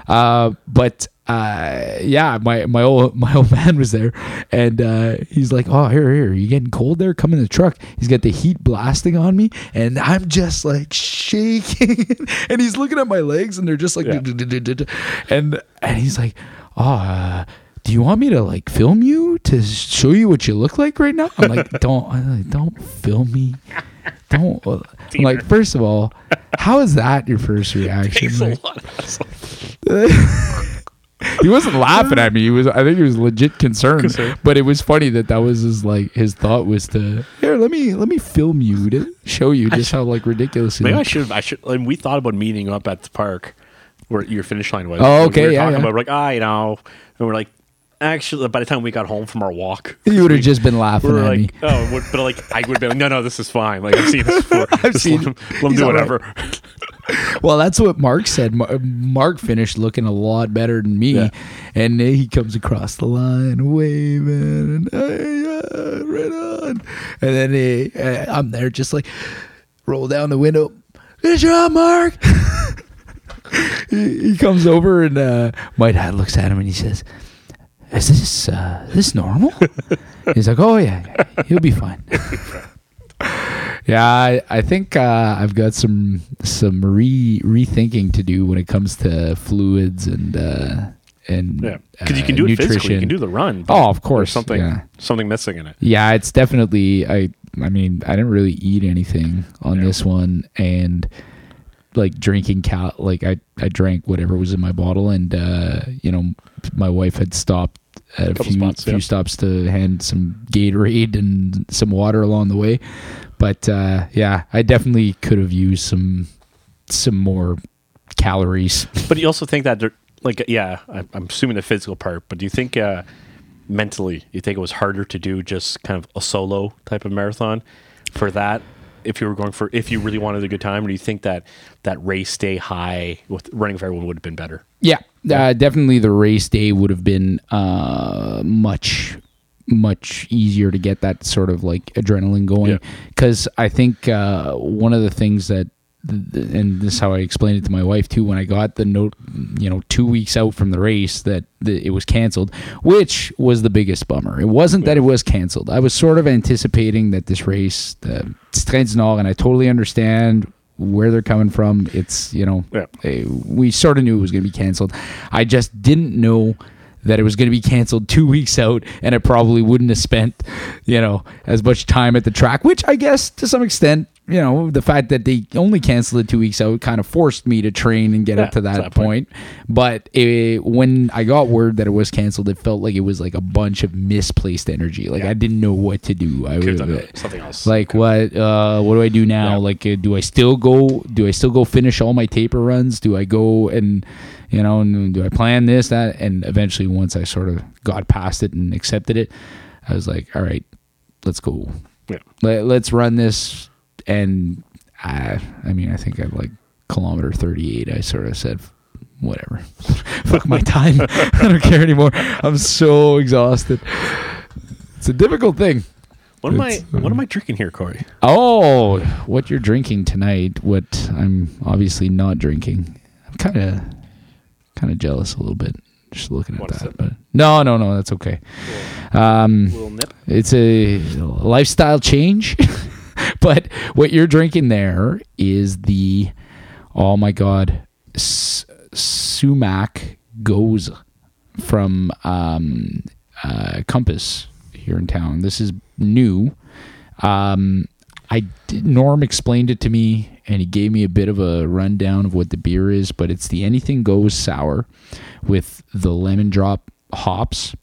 Uh, but uh, yeah, my my old my old man was there, and uh, he's like, "Oh, here, here, you getting cold there? Come in the truck." He's got the heat blasting on me, and I'm just like shaking, and he's looking at my legs, and they're just like, Yeah. and and he's like, "Oh." Uh, do you want me to like film you to show you what you look like right now? I'm like, don't, I'm like, don't film me. Don't. I'm like, first of all, how is that your first reaction? Like, he wasn't laughing at me. He was. I think he was legit concerned. Concerned. But it was funny that that was his like his thought was to here. Let me let me film you to show you just how like ridiculous. Maybe I should. I should. And we thought about meeting up at the park where your finish line was. Oh, We okay, were yeah, talking yeah. about we're like ah, you know, and we're like, actually, by the time we got home from our walk, You would have just been we laughing were at like, me. oh, but like I would be like, no, no, this is fine. Like I've seen this before. I've Just seen let him, let him do all right. whatever. Well, that's what Mark said. Mark finished looking a lot better than me, Yeah. and he comes across the line waving, and hey, yeah, right on. And then he, uh, I'm there, just like roll down the window. Good job, Mark. he, he comes over, and uh, my dad looks at him, and he says, "Is this uh, is this normal?" He's like, "Oh yeah, yeah, he'll be fine." Yeah, I, I think uh, I've got some some re rethinking to do when it comes to fluids and uh, and Yeah, because you uh, can do it physically. You can do the run. but Oh, of course, something yeah. something missing in it. Yeah, it's definitely I I mean, I didn't really eat anything on Yeah. this one and like drinking cal like I I drank whatever was in my bottle and uh you know my wife had stopped at a Couple few spots, few yeah. stops to hand some Gatorade and some water along the way. But uh yeah, I definitely could have used some some more calories. But you also think that, like, yeah, I'm, I'm assuming the physical part. But do you think uh, mentally, you think it was harder to do just kind of a solo type of marathon for that? If you were going for, if you really wanted a good time, or do you think that that race day high with running with everyone would have been better? Yeah, uh, definitely the race day would have been uh, much much easier to get that sort of like adrenaline going Yeah. because I think uh, one of the things that th- and this is how I explained it to my wife too when I got the note you know two weeks out from the race that it was canceled which was the biggest bummer it wasn't that it was canceled I was sort of anticipating that this race the Nord and I totally understand where they're coming from it's you know Yeah. eh, we sort of knew it was going to be canceled. I just didn't know that it was going to be canceled two weeks out, and it probably wouldn't have spent, you know, as much time at the track. Which I guess to some extent, you know, the fact that they only canceled it two weeks out kind of forced me to train and get Yeah, up to that, that point. point. But it, when I got word that it was canceled, it felt like it was like a bunch of misplaced energy. Like Yeah. I didn't know what to do. I was done something else. like what uh what do i do now Yeah. like uh, do i still go do i still go finish all my taper runs do i go and you know and do i plan this that and eventually once i sort of got past it and accepted it i was like all right let's go Yeah. Let, let's run this and i i mean i think i'm like kilometer 38 i sort of said whatever fuck my time i don't care anymore i'm so exhausted it's a difficult thing What am I? It's, uh, What am I drinking here, Corey? Oh, what you're drinking tonight? What I'm obviously not drinking. I'm kind of, kind of jealous a little bit just looking at that. But no, no, no, that's okay. Um, it's a lifestyle change. but what you're drinking there is the, oh my god, S- sumac goes from um, uh, Compass here in town. This is new. Um, I did, Norm explained it to me, and he gave me a bit of a rundown of what the beer is. But it's the Anything Goes sour with the lemon drop hops.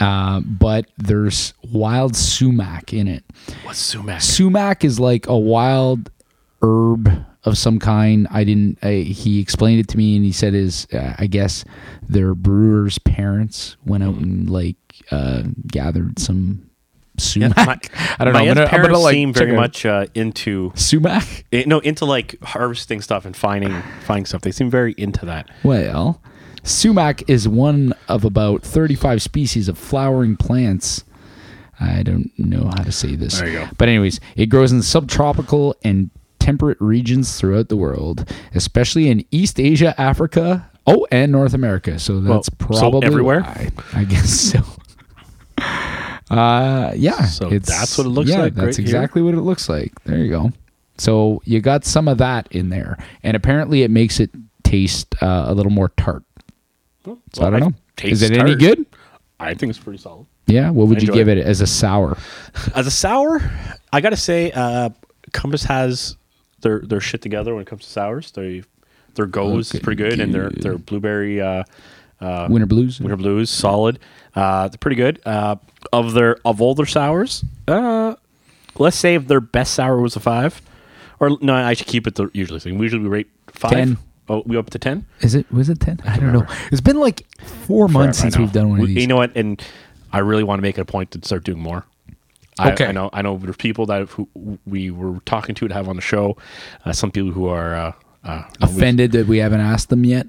Uh, but there's wild sumac in it. What's sumac? Sumac is like a wild herb of some kind. I didn't. I, he explained it to me, and he said is uh, I guess their brewer's parents went out and like uh, gathered some sumac. my, I don't know. I'm gonna, I'm parents gonna, like, seem very much uh, into sumac. eh, no into like harvesting stuff and finding finding stuff. They seem very into that. Well, sumac is one of about 35 species of flowering plants. I don't know how to say this. There you go. But anyways, it grows in subtropical and temperate regions throughout the world, especially in East Asia, Africa, oh, and North America. So that's so probably everywhere? why. I guess so. Uh, yeah. So that's what it looks yeah, like That's right here? exactly what it looks like. There you go. So you got some of that in there, and apparently it makes it taste uh, a little more tart. So I don't know. Is it any good? I think it's pretty solid. Yeah. What would you give it. it as a sour? As a sour, I gotta say, uh, Compass has their their shit together when it comes to sours. They their goes Okay, is pretty good, and their their blueberry uh, Winter blues. winter blues solid. Uh, they're pretty good. Uh, of their of all their sours, uh, let's say if their best sour was a five, or no, I should keep it the usually thing. Usually We usually rate five. Ten. Oh, we up to ten. Is it was it ten? I don't know. It's been like four months Forever, I since we've done one of these. You know what? And I really want to make it a point to start doing more. I, Okay. I know. I know. There's people that who we were talking to to have on the show. Uh, some people who are uh, uh, Offended that we haven't asked them yet.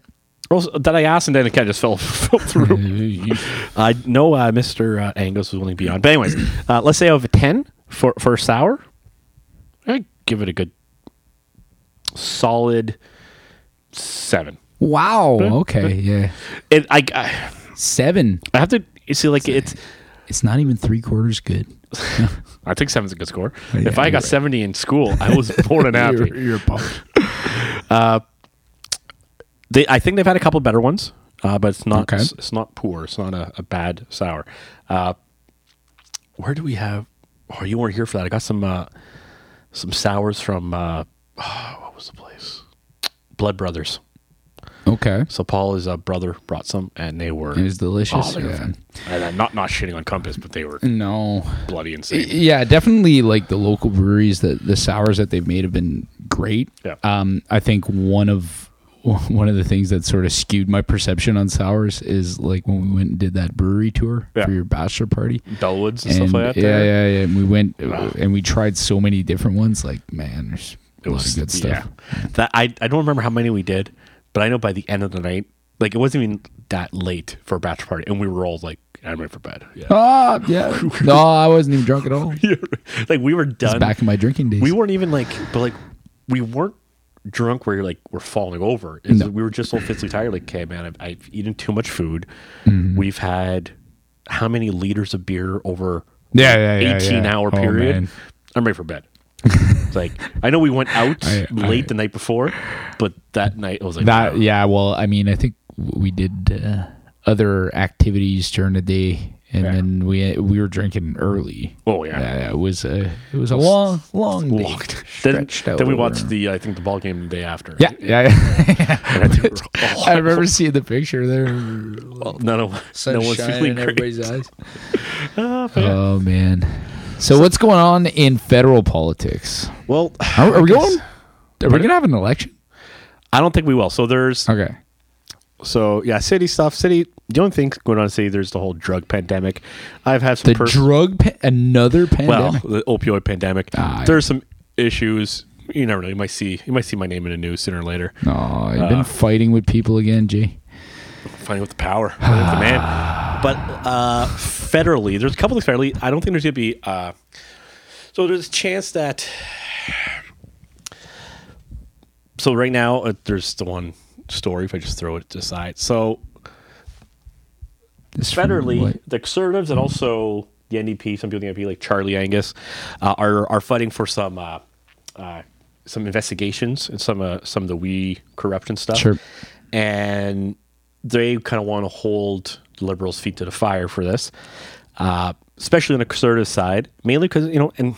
Also, that I asked, and then it kind of just fell, fell through. I know uh, Mr. Uh, Angus was willing to be on, but anyways, uh, let's say I have a ten for for a sour. I give it a good, solid seven. wow. Okay. Yeah. It I I, Seven. I have to you see like it's. It's not even three quarters good. I think seven's a good score. Yeah, if I got right. seventy in school, I was more than happy. You're, you're pumped. They, I think they've had a couple better ones, uh, but it's not. Okay. It's, it's not poor. It's not a, a bad sour. Uh, where do we have? Oh, you weren't here for that. I got some uh, some sours from uh, what was the place? Blood Brothers. Okay. So Paul, his uh, brother, brought some, and they were. It was delicious. Oh, yeah. and I'm not not shitting on Compass, but they were No. bloody insane. Yeah, definitely like the local breweries that the sours that they've made have been great. Yeah. Um, I think one of one of the things that sort of skewed my perception on sours is like when we went and did that brewery tour Yeah. for your bachelor party. Bellwoods and, And stuff like that. yeah, yeah, yeah. And we went and we tried so many different ones. Like, man, there's It was good stuff. Yeah. That I I don't remember how many we did, but I know by the end of the night, like it wasn't even that late for a bachelor party, and we were all like, "I'm ready for bed." Yeah. Ah, yeah. no, I wasn't even drunk at all. like we were It's done. back in my drinking days. we weren't even like, but like we weren't drunk where you're like we're falling over. No. We were just so physically tired. Like, okay, man, I've, I've eaten too much food. Mm-hmm. We've had how many liters of beer over Yeah, yeah, yeah, 18 yeah. hour Oh, period? man. I'm ready for bed. It's like I know we went out I- late I- the night before, but that night it was like That yeah, well, I mean, I think we did uh, other activities during the day, and Yeah. then we we were drinking early. Oh, yeah. yeah, it was a it was a long, long day. Long. Then, then we watched the I think the ball game the day after. Yeah, yeah. yeah. And I think we were all- I remember seeing the picture there. well, none of Sun no one's shining feeling in everybody's eyes. Ah, man. Oh man. So what's going on in federal politics? well, Are, are we going? Are we gonna have an election? I don't think we will. So there's Okay. so yeah, city stuff. City. The only thing going on the city, there's the whole drug pandemic. I've had some The drug, pa- another pandemic. well, the opioid pandemic. Ah, there's some issues. You never know. You might see you might see my name in the news sooner or later. no, I've Uh, been fighting with people again, Jay. Fighting with the power, fighting with the man. But uh, federally, there's a couple of federally. I don't think there's going to be. Uh, so there's a chance that. So right now, uh, there's the one story. If I just throw it aside, so federally, what? the conservatives and also the NDP, some people in the NDP, like Charlie Angus, uh, are are fighting for some uh, uh, some investigations and some uh, some of the WE corruption stuff. Sure. And they kind of want to hold the liberals' feet to the fire for this, uh, especially on the conservative side, mainly because you know and.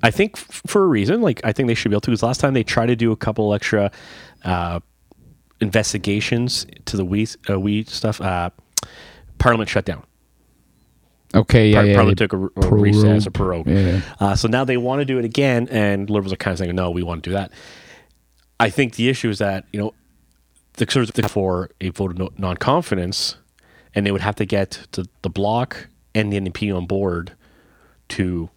I think f- for a reason, like I think they should be able to. Because last time they tried to do a couple extra uh, investigations to the WE uh, WE stuff, uh, Parliament shut down. Okay, yeah, Par- yeah. Parliament took a, a recess, a prorogue. Yeah. Uh, so now they want to do it again, and liberals are kind of saying, "No, we want to do that." I think the issue is that you know the conservatives for a vote of no- non-confidence, and they would have to get to the bloc and the NDP on board to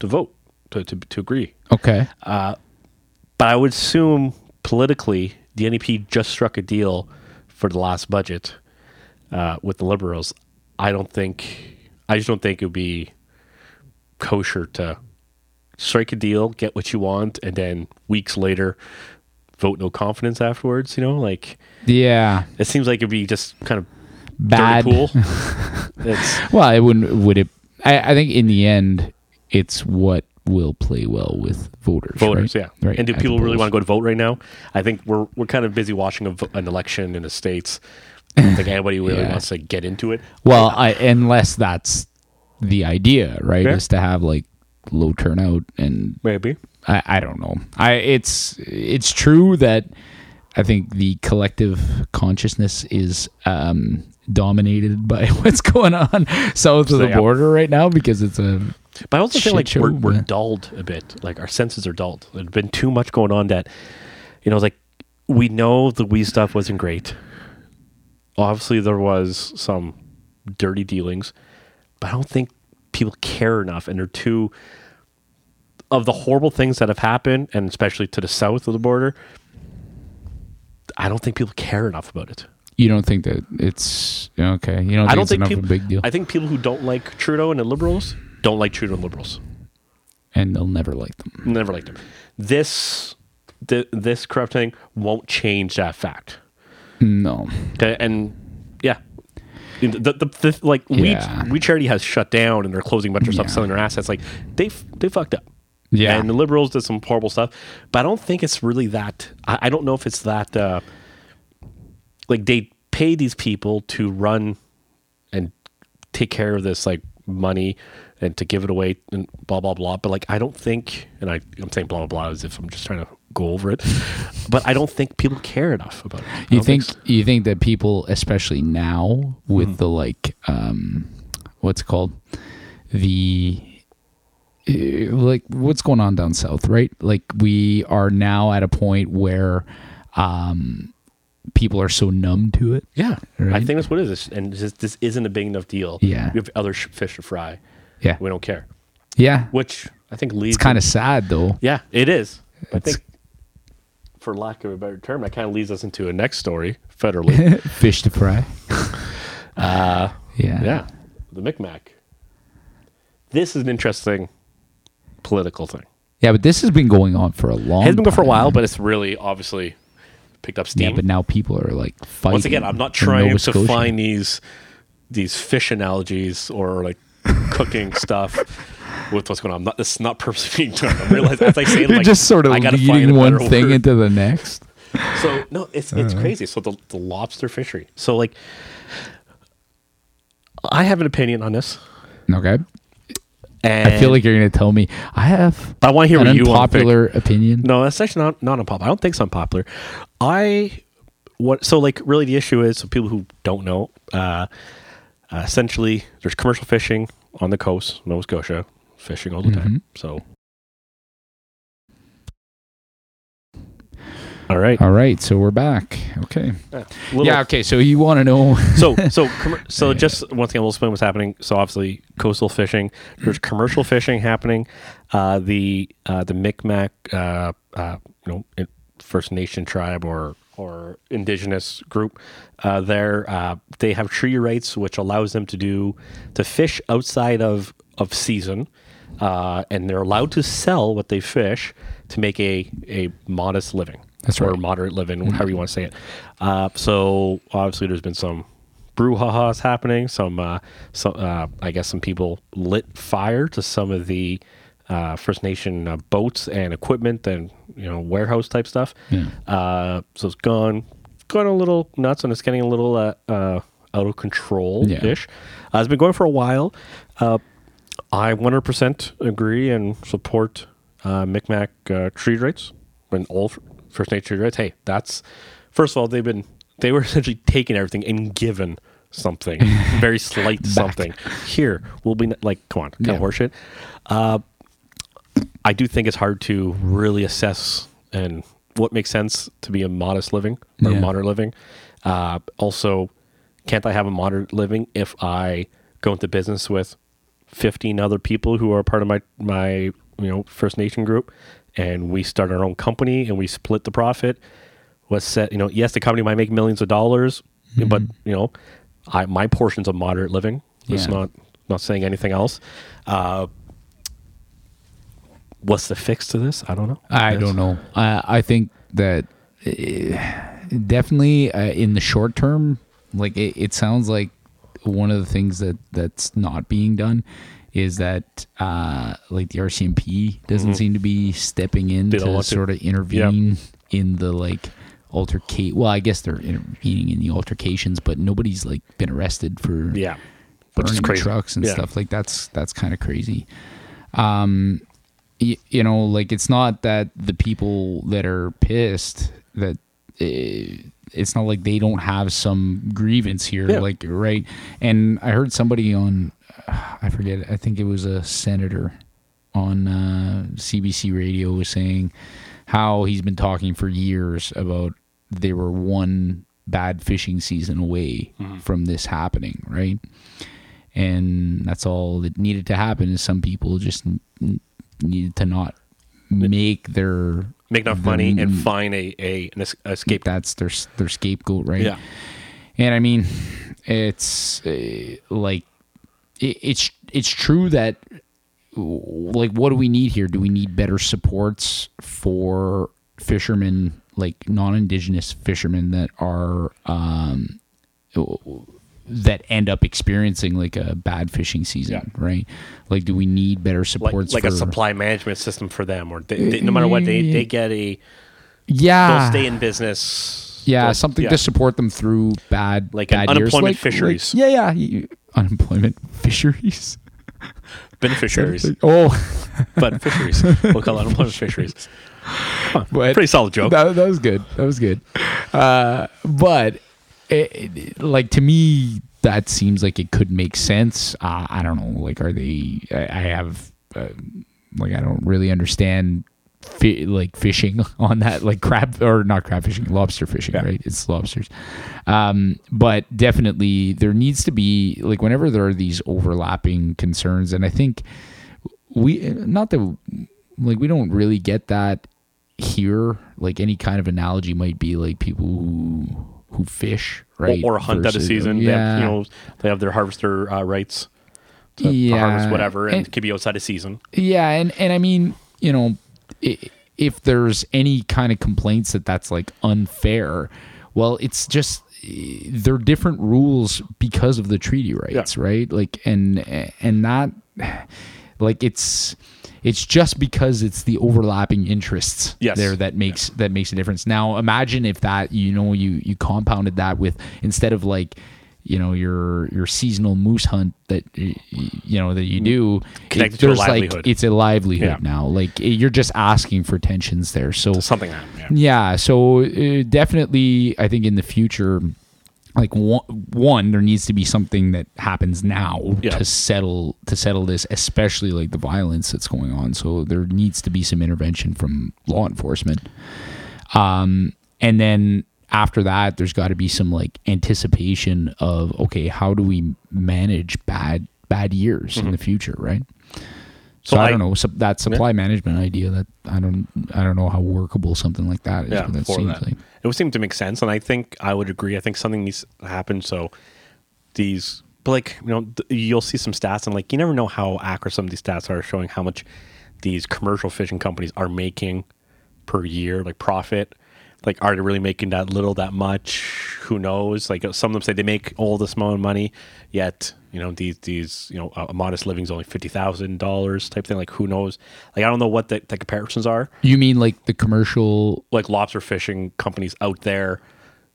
to vote to to, to agree. Okay. But I would assume politically, the NDP just struck a deal for the last budget uh, with the Liberals. I don't think, I just don't think it would be kosher to strike a deal, get what you want, and then weeks later vote no confidence afterwards. You know, like Yeah. it seems like it'd be just kind of Bad. pool. Well, it wouldn't. Would it? I, I think in the end, it's what will play well with voters. voters, right? yeah. Right. And do people really want to go to vote right now? I think we're we're kind of busy watching vo- an election in the states. I don't think anybody really Yeah. wants to get into it. Well, I, unless that's the idea, right? Yeah. Is to have like low turnout, and Maybe. I, I don't know. I it's it's true that I think the collective consciousness is um, dominated by what's going on south of the Yeah. border right now because it's a But I also feel like show, we're, we're dulled a bit. Like our senses are dulled. There's been too much going on that, you know, like we know the weed stuff wasn't great. Obviously, there was some dirty dealings, but I don't think people care enough, and they're too of the horrible things that have happened, and especially to the south of the border. I don't think people care enough about it. You don't think that it's okay? You don't think I don't it's think enough people. big deal, I think people who don't like Trudeau and the Liberals don't like Trudeau and Liberals. and they'll never like them. Never like them. This, th- this corrupt thing won't change that fact. No, Okay, and yeah, the, the, the, the- like Yeah. we WE Charity has shut down and they're closing a bunch of stuff, Yeah. selling their assets. Like they they fucked up. Yeah. and the liberals did some horrible stuff, but I don't think it's really that. I, I don't know if it's that. Uh, like they pay these people to run and take care of this like money and to give it away and blah blah blah. But like I don't think, and I I'm saying blah blah blah as if I'm just trying to go over it, but I don't think people care enough about it. I You don't think so. you think that people, especially now with Mm-hmm. the like, um, what's it called the uh, like what's going on down south, right? Like we are now at a point where um, people are so numb to it. Yeah, I think that's what it is, and this, this isn't a big enough deal. Yeah. we have other fish to fry. Yeah, We don't care, yeah. which I think leads. It's kind of sad though. yeah, it is. I think, for lack of a better term, that kind of leads us into a next story federally. Fish to fry. uh, Yeah. yeah, the Micmac. This is an interesting political thing. Yeah, but this has been going on for a long. It has been going for a while, but it's really obviously picked up steam. yeah, but now people are like fighting. Once again, I'm not trying to find these these fish analogies or like cooking stuff with what's going on. I'm not, this is not purposely being done. I realize as I say, You're like, just sort of I gotta leading a one thing word. into the next. So no, it's it's Uh-huh. crazy. So the the lobster fishery. So like, I have an opinion on this, Okay. and I feel like you're going to tell me I have I want to hear an what you unpopular opinion. No, that's actually not not unpopular. I don't think it's unpopular. I what so like really the issue is so people who don't know, uh, uh, essentially there's commercial fishing on the coast, Nova Scotia, fishing all the time. So all right. All right, so we're back. Okay. Little- yeah. Okay. So you want to know? so so so just once again we'll explain what's happening so obviously coastal fishing there's commercial fishing happening uh the uh the micmac uh uh you know first nation tribe or or indigenous group uh there uh they have treaty rights which allows them to do to fish outside of of season uh and they're allowed to sell what they fish to make a a modest living That's or right. moderate living, however you want to say it. Uh, so obviously, there's been some brouhahas happening. Some, uh, some, uh, I guess, some people lit fire to some of the uh, First Nation uh, boats and equipment and you know warehouse type stuff. Yeah. Uh, so it's gone, gone a little nuts, and it's getting a little uh, uh, out of control ish. Uh, it's been going for a while. Uh, I 100% agree and support uh, Micmac uh, treaty rights and all First Nation treaty rights. Hey, that's first of all they've been they were essentially taking everything and given something very slight something. Here we'll be like, come on, kind Yeah. of horseshit. I do think it's hard to really assess and what makes sense to be a modest living or Yeah. moderate living. Uh, also, can't I have a moderate living if I go into business with 15 other people who are part of my my you know First Nation group, and we start our own company and we split the profit? What's set? You know, yes, the company might make millions of dollars, but you know, I my portion's of moderate living. It's Yeah. not not saying anything else. Uh, what's the fix to this? I don't know. I Yes. don't know. I I think that uh, definitely uh, in the short term, like it, it sounds like one of the things that that's not being done is that uh, like the RCMP doesn't seem to be stepping in Mm-hmm. To want to. sort of intervene in the like altercate. Well, I guess they're intervening in the altercations, but nobody's like been arrested for Yeah, burning trucks and Yeah. stuff like that's that's kind of crazy um y- you know like it's not that the people that are pissed that uh, it's not like they don't have some grievance here Yeah. like right and i heard somebody on i forget i think it was a senator on uh, cbc radio was saying how he's been talking for years about they were one bad fishing season away from this happening, right? And that's all that needed to happen is some people just needed to not make their Make enough their- money and find a a an escape. that's their their scapegoat, right? Yeah. And I mean, it's uh, like it, it's it's true that like what do we need here? Do we need better supports for fishermen like non-indigenous fishermen that are um that end up experiencing like a bad fishing season, Yeah. right? Like do we need better like, supports like for a supply management system for them, or they, they, no matter what, they, they get a Yeah. they'll stay in business. Yeah, something yeah. to support them through bad Like bad years. unemployment Like- fisheries. like- yeah, yeah, you- unemployment fisheries. beneficiaries, Oh, but fisheries. We'll call it unemployment fisheries. but Pretty solid joke. That, that was good. That was good. Uh, but it, it- like to me, that seems like it could make sense. Uh, I don't know. Like, are they? I, I have uh, like I don't really understand. Fi- like fishing on that, like crab or not crab fishing, lobster fishing, Yeah. right? It's lobsters. Um, but definitely there needs to be like whenever there are these overlapping concerns, and I think we not that like we don't really get that here like any kind of analogy might be like people who who fish right or, or hunt out of versus- season. They yeah have, you know, they have their harvester uh, rights to, to Yeah. harvest whatever, and, And- it could be outside of season. yeah and and i mean you know if there's any kind of complaints that that's like unfair well it's just they're different rules because of the treaty rights right like and and that like it's it's just because it's the overlapping interests Yes. there that makes that makes a difference now imagine if that you know you you compounded that with instead of like you know your your seasonal moose hunt that you know that you do Connected it- to like it's a livelihood Yeah. now like you're just asking for tensions there so Something. Yeah. yeah, so uh, definitely, I think in the future, like one, one, there needs to be something that happens now Yeah. to settle to settle this, especially like the violence that's going on. So there needs to be some intervention from law enforcement. Um, and then after that, there's got to be some like anticipation of okay, how do we manage bad bad years in the future, right? So, I, I- don't know that supply management idea that I don't I don't know how workable something like that is. yeah, that seems that. like It would seem to make sense, and I think I would agree. I think something needs to happen. So these, but like you know, you'll see some stats, and like you never know how accurate some of these stats are, showing how much these commercial fishing companies are making per year, like profit. Like, are they really making that little, that much? Who knows? Like, some of them say they make all this amount of money, yet you know these these you know a modest living is only fifty thousand dollars type thing. Like, who knows? Like, I don't know what the, the comparisons are you mean like the commercial like lobster fishing companies out there,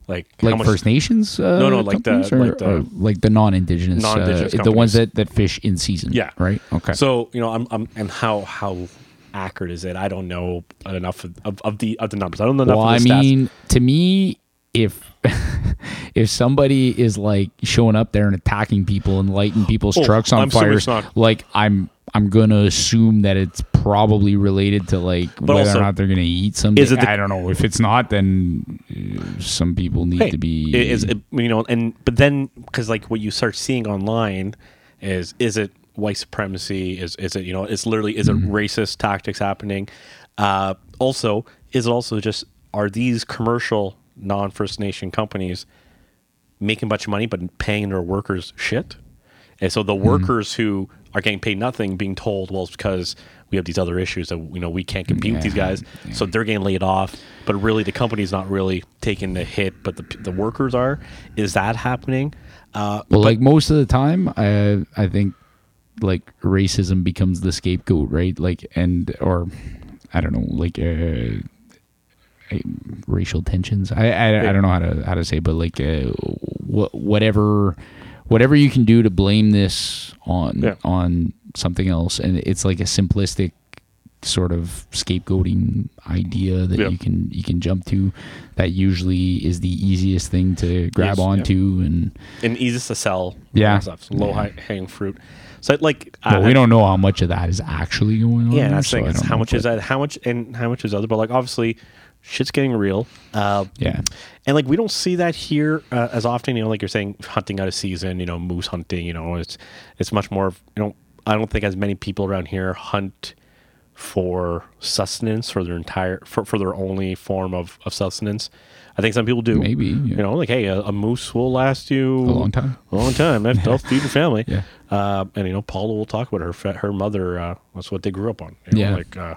like like much- First Nations? Uh, No, no, like the- or, like the- like the non-indigenous, Non-indigenous uh, the ones that, that fish in season. Yeah. right. Okay. So you know, I'm, I'm and how how accurate is it? I don't know enough of, of, of the of the numbers. I don't know enough well, of I mean, to me, if if somebody is like showing up there and attacking people and lighting people's Oh, trucks on I'm fire, like I'm I'm gonna assume that it's probably related to like whether also, or not they're gonna eat something. is it the- I don't know. If it's not, then uh, some people need Hey, to be. is it, you know, and but then because like what you start seeing online is is it white supremacy? Is is it you know? It's literally is it Mm-hmm. racist tactics happening? Uh, also, is it also just are these commercial non First Nation companies making a bunch of money but paying their workers shit? And so the Mm-hmm. workers who are getting paid nothing being told, well, it's because we have these other issues that you know we can't compete with these Yeah, guys, so they're getting laid off. But really, the company's not really taking the hit, but the the workers are. Is that happening? Uh, Well, like most of the time, I I think like racism becomes the scapegoat, right? Like and or I don't know, like uh, racial tensions. I, I I don't know how to how to say, but like uh, wh- whatever whatever you can do to blame this on Yeah. on something else, and it's like a simplistic sort of scapegoating idea that Yeah. you can you can jump to that usually is the easiest thing to grab Yes, yeah. onto and and easiest to sell. Yeah. stuff, low high hanging fruit. So like, But I- we don't know how much of that is actually going on. Yeah, there, so thing. I how much is that? How much and how much is other? But like obviously, shit's getting real. Uh, Yeah. and like we don't see that here uh, as often. You know, like you're saying, hunting out of season. You know, moose hunting. You know, it's it's much more. of- You know, I don't think as many people around here hunt for sustenance for their entire for, for their only form of, of sustenance. I think some people do. Maybe, yeah. You know, like hey, a, a moose will last you A long time. A long time. That- They'll feed your family. Yeah. Uh, and you know, Paula will talk about her her mother. Uh, that's what they grew up on. You know, Yeah. Like, uh,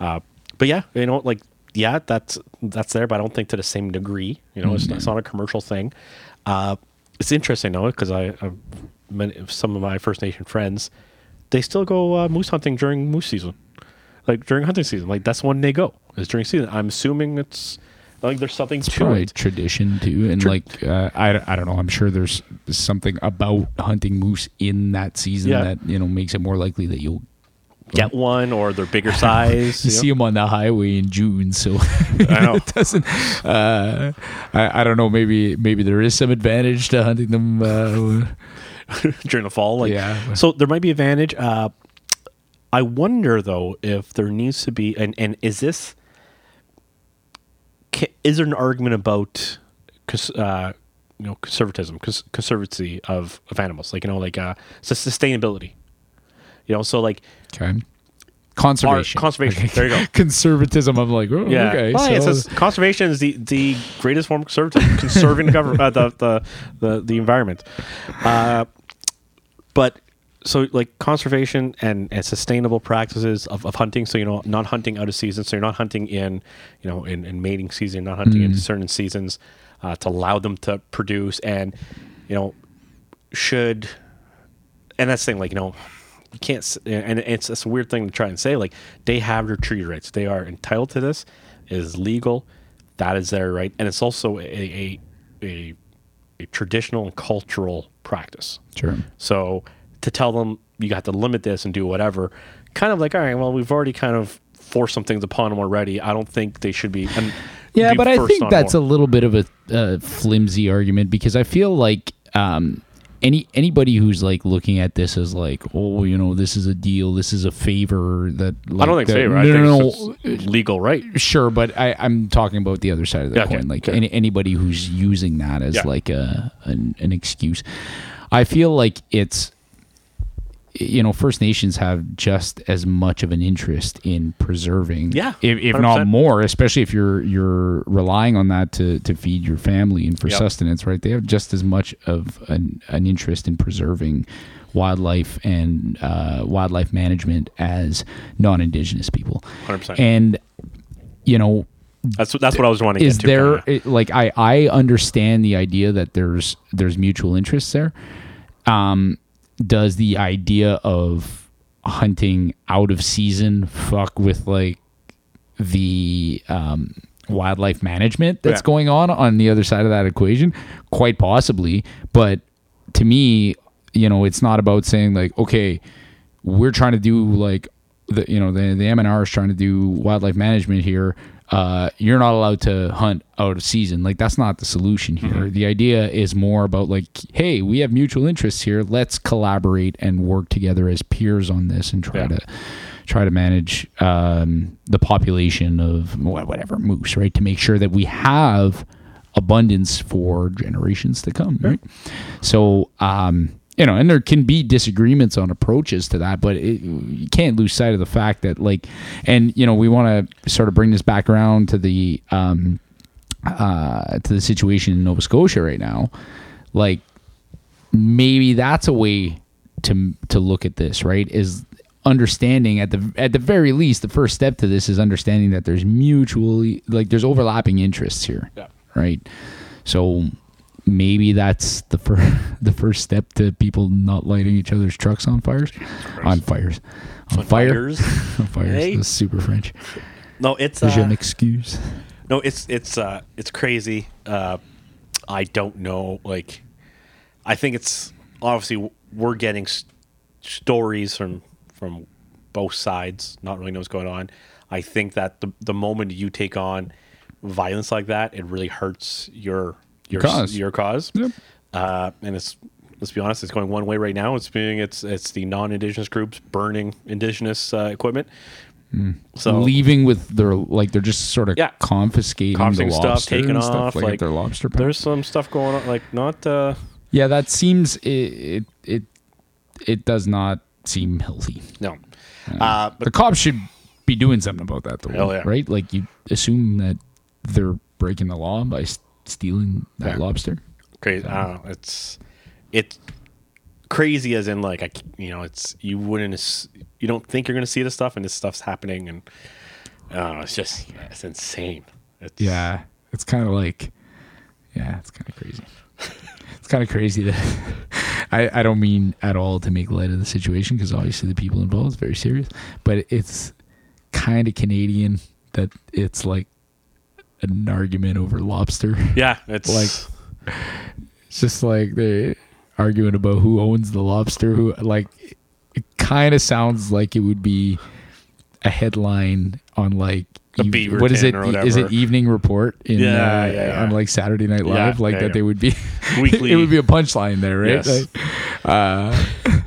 uh, but yeah, you know, like yeah, that's that's there, but I don't think to the same degree. You know, it's, Mm-hmm. it's not a commercial thing. Uh, it's interesting though, because I, I've many, some of my First Nation friends, they still go uh, moose hunting during moose season, like during hunting season. Like that's when they go is during season. I'm assuming it's like there's something to Probably it. tradition too, and like uh, I, I don't know. I'm sure there's something about hunting moose in that season Yeah. that you know makes it more likely that you'll Get one or they're bigger size. you you know? see them on the highway in June. So I know. it doesn't. Uh, I, I don't know. Maybe maybe there is some advantage to hunting them. Uh, during the fall. Like, Yeah. So there might be advantage. Uh, I wonder though if there needs to be, and and is this, is there an argument about, uh, you know, conservatism, cons- conservancy of of animals, like you know, like uh, sus- sustainability. You know, so like okay. Conservation. conservation. There you go. Conservatism. I'm like, oh, yeah, okay. well, it so- says conservation is the, the greatest form of conservatism, conserving the, government, uh, the, the the the environment. Uh, but so like conservation and, and sustainable practices of, of hunting. So you know, not hunting out of season. So you're not hunting in you know in, in mating season. You're not hunting in certain seasons uh, to allow them to produce. And you know, should and that's the thing. Like you know, you can't. And it's, it's a weird thing to try and say. Like they have their treaty rights. They are entitled to this. It is legal. That is their right, and it's also a a, a, a traditional and cultural practice. Sure. So to tell them you got to limit this and do whatever, kind of like, all right, well, we've already kind of forced some things upon them already. I don't think they should be. And Yeah, be but I think that's a little bit of a, a flimsy argument because I feel like um, any anybody who's like looking at this as like, oh, you know, this is a deal, this is a favor that like, I don't think that- favor. I no, think no, no, legal right. Sure, but I, I'm talking about the other side of the Yeah, okay, coin. Like okay. any, anybody who's using that as Yeah. like a an, an excuse. I feel like it's you know First Nations have just as much of an interest in preserving, Yeah, if, if not more, especially if you're you're relying on that to, to feed your family and for Yep. sustenance, right? They have just as much of an, an interest in preserving wildlife and uh, wildlife management as non-indigenous people. 100%. And you know, That's that's what I was wanting. is to there it- like I I understand the idea that there's there's mutual interests there. Um, does the idea of hunting out of season fuck with like the um, wildlife management that's Yeah. going on on the other side of that equation? Quite possibly, but to me, you know, it's not about saying like, okay, we're trying to do like the you know the the MNR is trying to do wildlife management here. Uh, you're not allowed to hunt out of season. Like that's not the solution here. Mm-hmm. The idea is more about like, hey, we have mutual interests here. Let's collaborate and work together as peers on this and try Yeah. to try to manage um, the population of whatever moose, right? To make sure that we have abundance for generations to come, right? So, um, you know, and there can be disagreements on approaches to that, but it, you can't lose sight of the fact that, like, and you know, we want to sort of bring this back around to the um, uh, to the situation in Nova Scotia right now. Like, maybe that's a way to to look at this, right? Is understanding at the at the very least the first step to this is understanding that there's mutually like there's overlapping interests here Yeah. right so maybe that's the first the first step to people not lighting each other's trucks on fires on fires on, On fire fires. on fires Hey. that's super french No, it's uh, m'excuse no, it's it's uh, it's crazy. Uh, I don't know. Like, I think it's obviously we're getting s- stories from from both sides. Not really know what's going on. I think that the the moment you take on violence like that, it really hurts your your Cause. your cause. Yep. Uh, and it's let's be honest, it's going one way right now. It's being it's it's the non-indigenous groups burning indigenous uh, equipment. So leaving with their like they're just sort of Yeah. confiscating Confiscating the stuff, lobster taking and stuff, off, like, like, their lobster. pound. there's some stuff going on, like not. uh yeah, that seems it it it, it does not seem healthy. No, uh, but the cops should be doing something about that though, yeah. right? Like you assume that they're breaking the law by stealing that Yeah. lobster. crazy. I don't know. It's it's crazy as in like I, you know, it's you wouldn't you don't think you're gonna see this stuff and this stuff's happening and uh, it's just it's insane. It's, Yeah, it's kind of like, yeah, it's kind of crazy. it's kind of crazy that I, I don't mean at all to make light of the situation because obviously the people involved is very serious, but it's kind of Canadian that it's like an argument over lobster. yeah. It's Like- It's just like they arguing about who owns the lobster. Who like it kind of sounds like it would be a headline on like A eve- Beaver what is it? Tin or Is it. Evening Report in Yeah, uh, yeah, yeah. on like Saturday Night Yeah, Live? like yeah, that yeah. they would be Weekly- it would be a punchline there, right? Yes. Like, uh,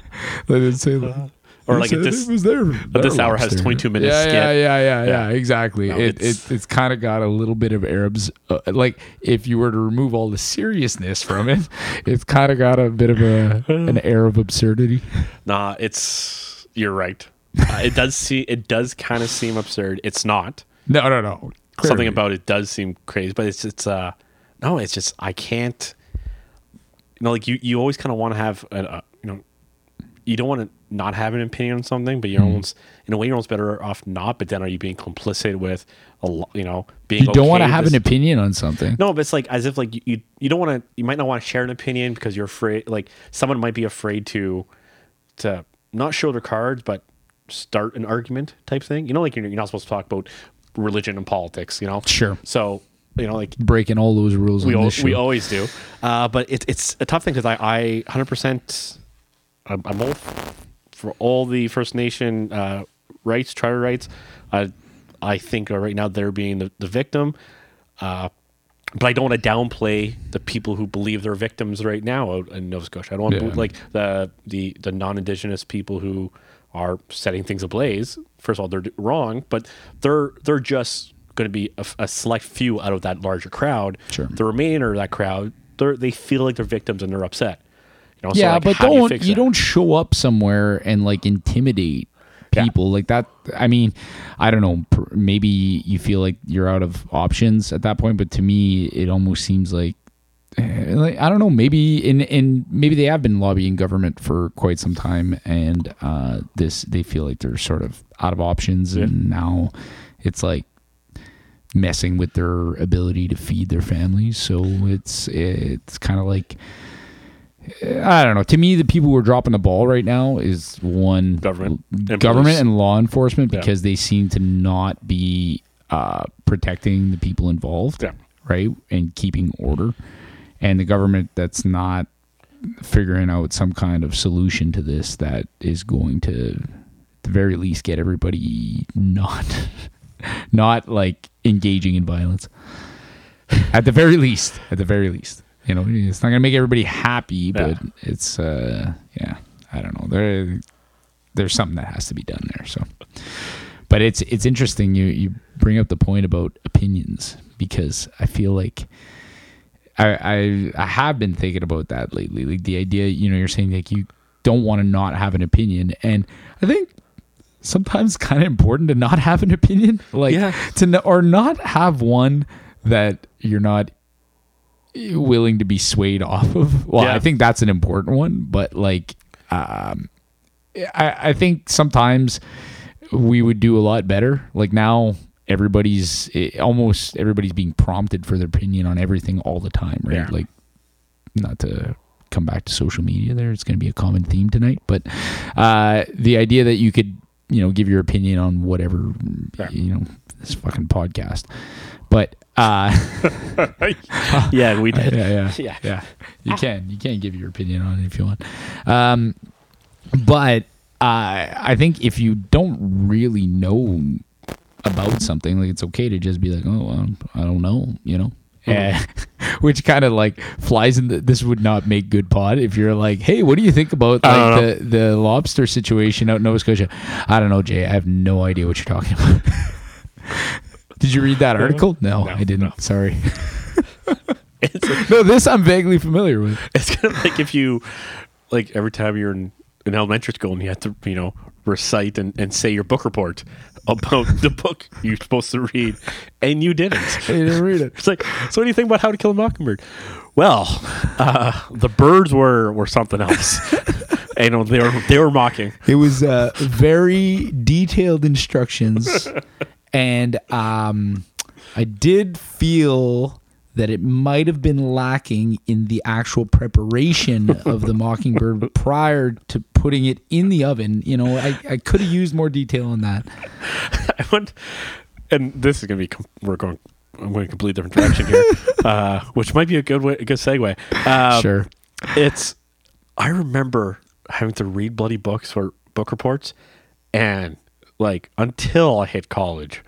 they didn't say that. Or like this it was their, at this hour has 22 minutes Yeah, skit. yeah, yeah, yeah, yeah, Yeah. Exactly. No, it, it's- it's it's kind of got a little bit of Arabs. Uh, like if you were to remove all the seriousness from it, it's kind of got a bit of a an air of absurdity. Nah, it's you're right. Uh, it does see it does kind of seem absurd. It's not. No, no, no. Something about it does seem crazy, but it's it's uh no, it's just I can't. You know, like you you always kind of want to have a, a you know you don't want to not have an opinion on something, but you're Hmm. almost in a way you're almost better off not. But then are you being complicit with a lo- you know being you don't want to have with an opinion on something. No, but it's like as if like you you, don't want to you might not want to share an opinion because you're afraid like someone might be afraid to to not show their cards but start an argument type thing. You know, like you're, you're not supposed to talk about religion and politics. You know, Sure. So you know, like Breaking all those rules we al- this we always do, uh, but it's it's a tough thing because I I hundred percent I'm, I'm f- for all the First Nation uh, rights, charter rights. I I think right now they're being the, the victim, uh, but I don't want to downplay the people who believe they're victims right now out in Nova Scotia. I don't want to Yeah. like the the the non-indigenous people who are setting things ablaze. First of all, they're wrong, but they're they're just going to be a select few out of that larger crowd. Sure. The remainder of that crowd, they they feel like they're victims and they're upset. You know, yeah, like, but do don't fix you, that? don't show up somewhere and like intimidate Yeah. people like that. I mean, I don't know. pr- Maybe you feel like you're out of options at that point, but to me, it almost seems like. eh, Like, I don't know. Maybe in in maybe they have been lobbying government for quite some time, and uh, this they feel like they're sort of out of options, and now it's like messing with their ability to feed their families. So it's it's kind of like I don't know. To me, the people who are dropping the ball right now is one Government and government police. and law enforcement Yeah. because they seem to not be uh, protecting the people involved, Yeah. right, and keeping order. And the government that's not figuring out some kind of solution to this that is going to, at the very least, get everybody not, not like engaging in violence. At the very least, at the very least, you know, it's not gonna make everybody happy, but Yeah. it's, uh, yeah, I don't know. There, there's something that has to be done there. So, but it's it's interesting you you bring up the point about opinions because I feel like I I, I have been thinking about that lately. Like the idea, you know, you're saying like you don't want to not have an opinion, and I think sometimes kind of important to not have an opinion, like Yeah. to no, or not have one that you're not willing to be swayed off of. Well, Yeah. I think that's an important one, but like um I, I think sometimes we would do a lot better. Like now, everybody's eh, almost everybody's being prompted for their opinion on everything all the time, right? Yeah. Like, not to come back to social media, there it's going to be a common theme tonight, but uh, the idea that you could, you know, give your opinion on whatever, Yeah. you know, this fucking podcast, but. Uh, yeah, we did. yeah, yeah, Yeah. yeah. You can, you can give your opinion on it if you want. Um, but uh, I think if you don't really know about something, like it's okay to just be like, oh, well, I don't know, you know. and, which kind of like flies in the, this would not make good pod if you're like hey what do you think about like the, the lobster situation out in nova scotia i don't know jay i have no idea what you're talking about did you read that article no, No, i didn't no. sorry It's, no this i'm vaguely familiar with it's kind of like if you, like every time you're in, in elementary school and you have to, you know, recite and, and say your book report about the book you're supposed to read, and you didn't. you didn't read it It's like, so what do you think about How to Kill a Mockingbird? Well, uh, the birds were were something else. and, you know, they were they were mocking. It was uh, very detailed instructions, and um, I did feel that it might have been lacking in the actual preparation of the mockingbird prior to putting it in the oven. You know, I, I could have used more detail on that. I went, and this is gonna be we're going. I'm going a completely different direction here, uh, which might be a good way, a good segue. Um, sure. it's I remember having to read bloody books or book reports, and like until I hit college,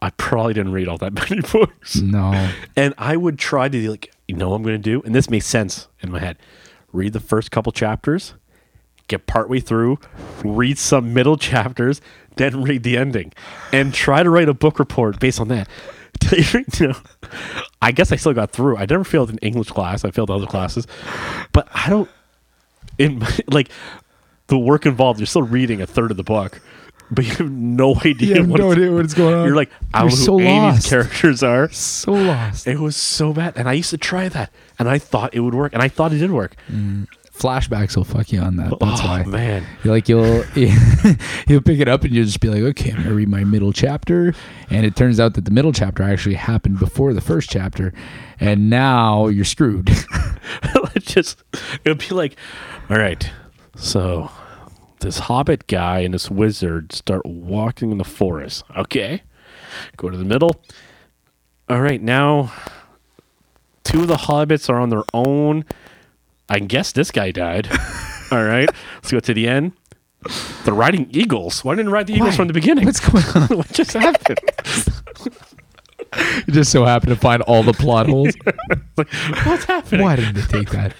I probably didn't read all that many books. No. And I would try to like, you know, what I'm going to do, and this makes sense in my head. Read the first couple chapters, get partway through, read some middle chapters, then read the ending, and try to write a book report based on that. you know, I guess I still got through. I never failed an English class. I failed other classes, but I don't. In my, like the work involved, you're still reading a third of the book, but you have no idea. You have what no idea what's going on. You're like, I You're know so who any of lost. these characters are. So lost. It was so bad, and I used to try that, and I thought it would work, and I thought it did work. Mm. Flashbacks will fuck you on that. That's oh why. man, You're like you'll you'll pick it up and you'll just be like, okay, I'm gonna read my middle chapter, and it turns out that the middle chapter actually happened before the first chapter, and now you're screwed. it just it would be like, all right, so this hobbit guy and this wizard start walking in the forest. Okay, go to the middle. All right, now two of the hobbits are on their own. I guess this guy died. all right, let's go to the end. They're riding eagles. Why didn't they ride the eagles Why? from the beginning? What's going on? what just happened? You just so happen to find all the plot holes. like, what's happening? Why didn't they take that?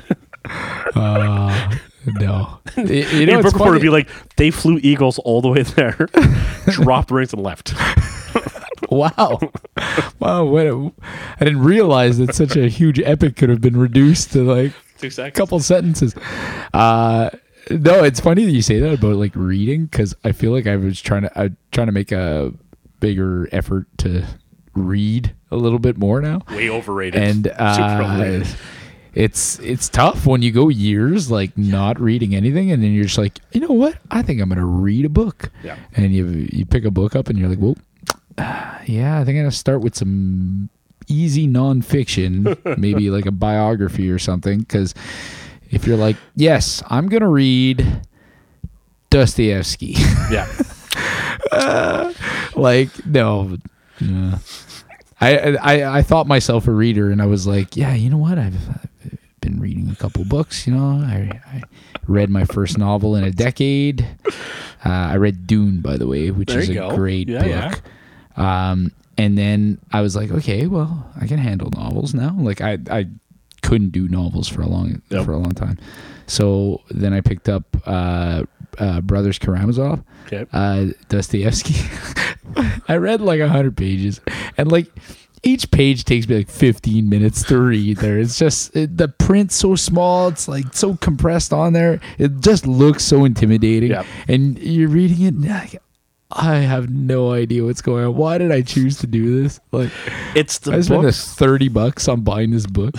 Uh, no. You- you know, In it's book report would be like they flew eagles all the way there, dropped rings and left. Wow. Wow. What a, I didn't realize that such a huge epic could have been reduced to like Two a couple sentences. Uh, no, it's funny that you say that about like reading because I feel like I was trying to I trying to make a bigger effort to read a little bit more now, Way overrated. and uh, overrated. It's it's tough when you go years like not reading anything, and then you're just like, you know what? I think I'm gonna read a book. Yeah. And you you pick a book up, and you're like, well, yeah, I think I'm gonna start with some easy nonfiction, maybe like a biography or something. Because if you're like, yes, I'm gonna read Dostoevsky, yeah. Uh, like no, no. I, I I thought myself a reader, and I was like, yeah, you know what? I've, I've been reading a couple books. You know, I, I read my first novel in a decade. Uh, I read Dune, by the way, which There is a go. great Yeah, book. Um, and then I was like, okay, well, I can handle novels now. Like I I couldn't do novels for a long Yep. for a long time. So then I picked up uh, uh, Brothers Karamazov Okay. uh, Dostoevsky. I read like a hundred pages, and like each page takes me like fifteen minutes to read. There, it's just it, the print's so small. It's like so compressed on there. It just looks so intimidating. Yep. And you're reading it. Like, I have no idea what's going on. Why did I choose to do this? Like, It's the I spent thirty bucks on buying this book.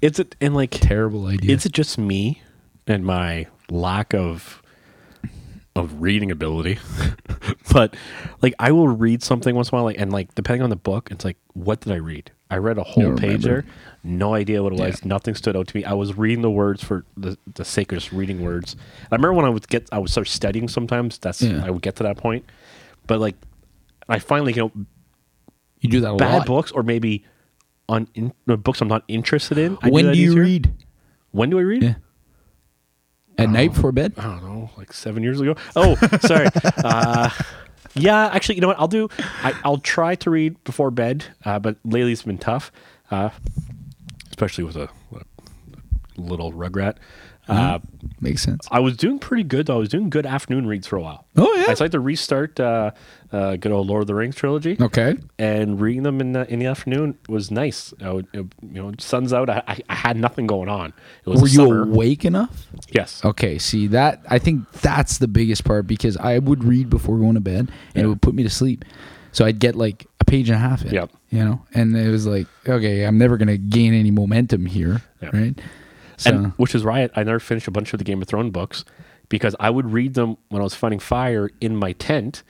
It's it and like Terrible idea. is it just me and my lack of of reading ability? but like I will read something once in a while, like and like depending on the book, it's like what did I read? I read a whole page there, no idea what it was. Yeah. Nothing stood out to me. I was reading the words for the, the sake of just reading words. I remember when I would get, I would start studying. Sometimes that's Yeah. I would get to that point, but like I finally you know you do that a bad lot. books or maybe on in, books I'm not interested in. I when that do you easier. read? When do I read? Yeah. At night before bed. I don't know, like seven years ago. Oh, sorry. uh, yeah, actually, you know what? I'll do. I, I'll try to read before bed, uh, but lately it's been tough. uh, especially with a, a little rugrat. Uh, Makes sense. I was doing pretty good though. I was doing good afternoon reads for a while. Oh, yeah? I decided to restart uh, uh, good old Lord of the Rings trilogy. Okay. And reading them in the in the afternoon was nice. I would, it- you know, sun's out. I, I, I had nothing going on. It was Were you summer. awake enough? Yes. Okay, see that I think that's the biggest part because I would read before going to bed and it would put me to sleep. So I'd get like a page and a half in. Yep. You know, and it was like, okay, I'm never gonna gain any momentum here, Yeah. right? So and which is why I, never finished a bunch of the Game of Thrones books because I would read them when I was fighting fire in my tent,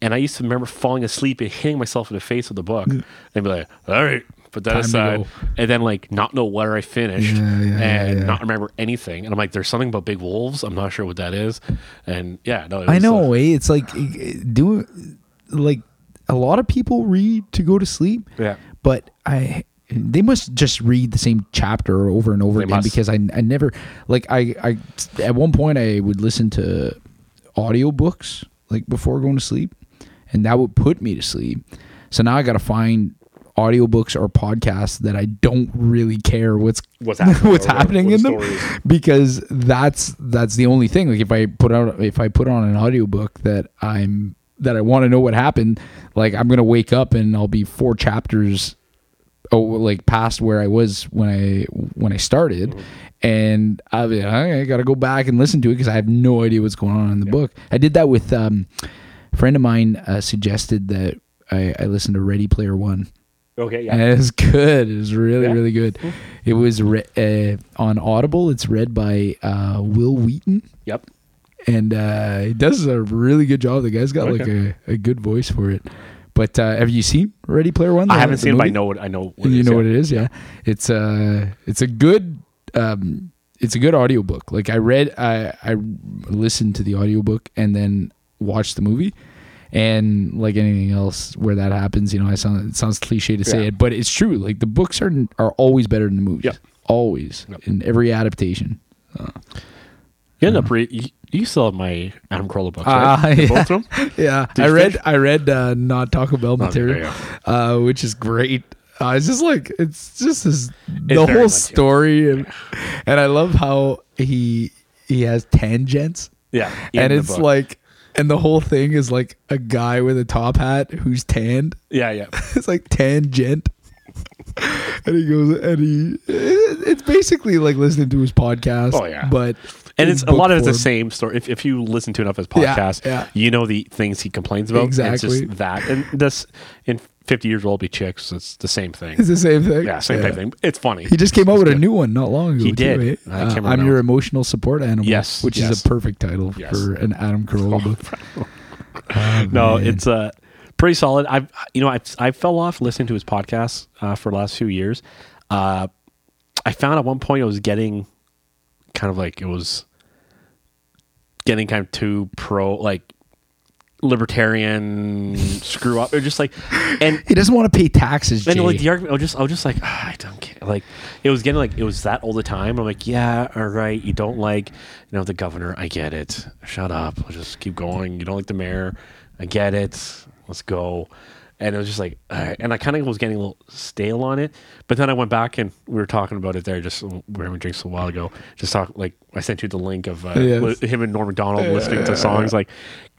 and I used to remember falling asleep and hitting myself in the face with the book, and be like, "All right, put that Time aside," and then like not know where I finished Yeah, yeah, and yeah. not remember anything, and I'm like, "There's something about big wolves. I'm not sure what that is," and yeah, no, it I know, uh, eh? It's like doing like a lot of people read to go to sleep. Yeah. But I they must just read the same chapter over and over They again must. because I I never like I I at one point I would listen to audiobooks like before going to sleep and that would put me to sleep. So now I got to find audiobooks or podcasts that I don't really care what's What's happening what's happening what in the them because that's that's the only thing like if I put out if I put on an audiobook that I'm that I want to know what happened like I'm going to wake up and I'll be four chapters oh like past where I was when I when I started and I'll like, "Okay, I got to go back and listen to it because I have no idea what's going on in the book. I did that with um a friend of mine uh, suggested that I, I listened to Ready Player One. Okay, yeah. And it was good. It was really, Yeah? really good. It was re- uh, on Audible. It's read by uh, Wil Wheaton, Yep. and uh, he does a really good job. The guy's got like a, a good voice for it. But uh, have you seen Ready Player One? I haven't seen it, but I know what I know. What you know yeah. what it is, yeah. It's a it's a good um, it's a good audiobook. Like I read, I I listened to the audiobook and then watched the movie. And like anything else, where that happens, you know, I sound it sounds cliche to say Yeah. it, but it's true. Like the books are are always better than the movies, Yep. always Yep. in every adaptation. You end up re- you, have my Adam Carolla books, right? yeah. Both of them. Yeah, I read finish? I read uh, not Taco Bell there material, uh, which is great. Uh, it's just like it's just this the very whole much, yeah. story, and, and I love how he he has tangents, Yeah, and it's like and the whole thing is like a guy with a top hat who's tanned. yeah, yeah. It's like tangent. And he goes, and he, it's basically like listening to his podcast. Oh, yeah. But, And it's a lot of it's the same story. If, if you listen to enough of his podcast, yeah. you know the things he complains about. Exactly. It's just that. And this in fifty years old be chicks. It's the same thing. It's the same thing. yeah, same type thing. It's funny. He just came out with a new one not long ago. He too, did. I can't Uh, I'm your emotional support animal. Yes, which is a perfect title Yes. for an Adam Carolla book. Oh, no, it's uh pretty solid. I've you know I I fell off listening to his podcast uh, for the last few years. Uh, I found at one point I was getting kind of like it was getting kind of too pro like libertarian screw up or just like and he doesn't want to pay taxes. and Jay. like the argument, I was just, I was just like, "Ah, I don't care. Like, it was getting like, it was that all the time. I'm like, yeah, all right. You don't like, you know, the governor. I get it. Shut up. I'll just keep going. You don't like the mayor. I get it. Let's go. And it was just like, right. and I kind of was getting a little stale on it. But then I went back and we were talking about it there. Just we were having drinks a while ago. Just talk like I sent you the link of uh, Yes. li- him and Norm Macdonald listening to songs. Like,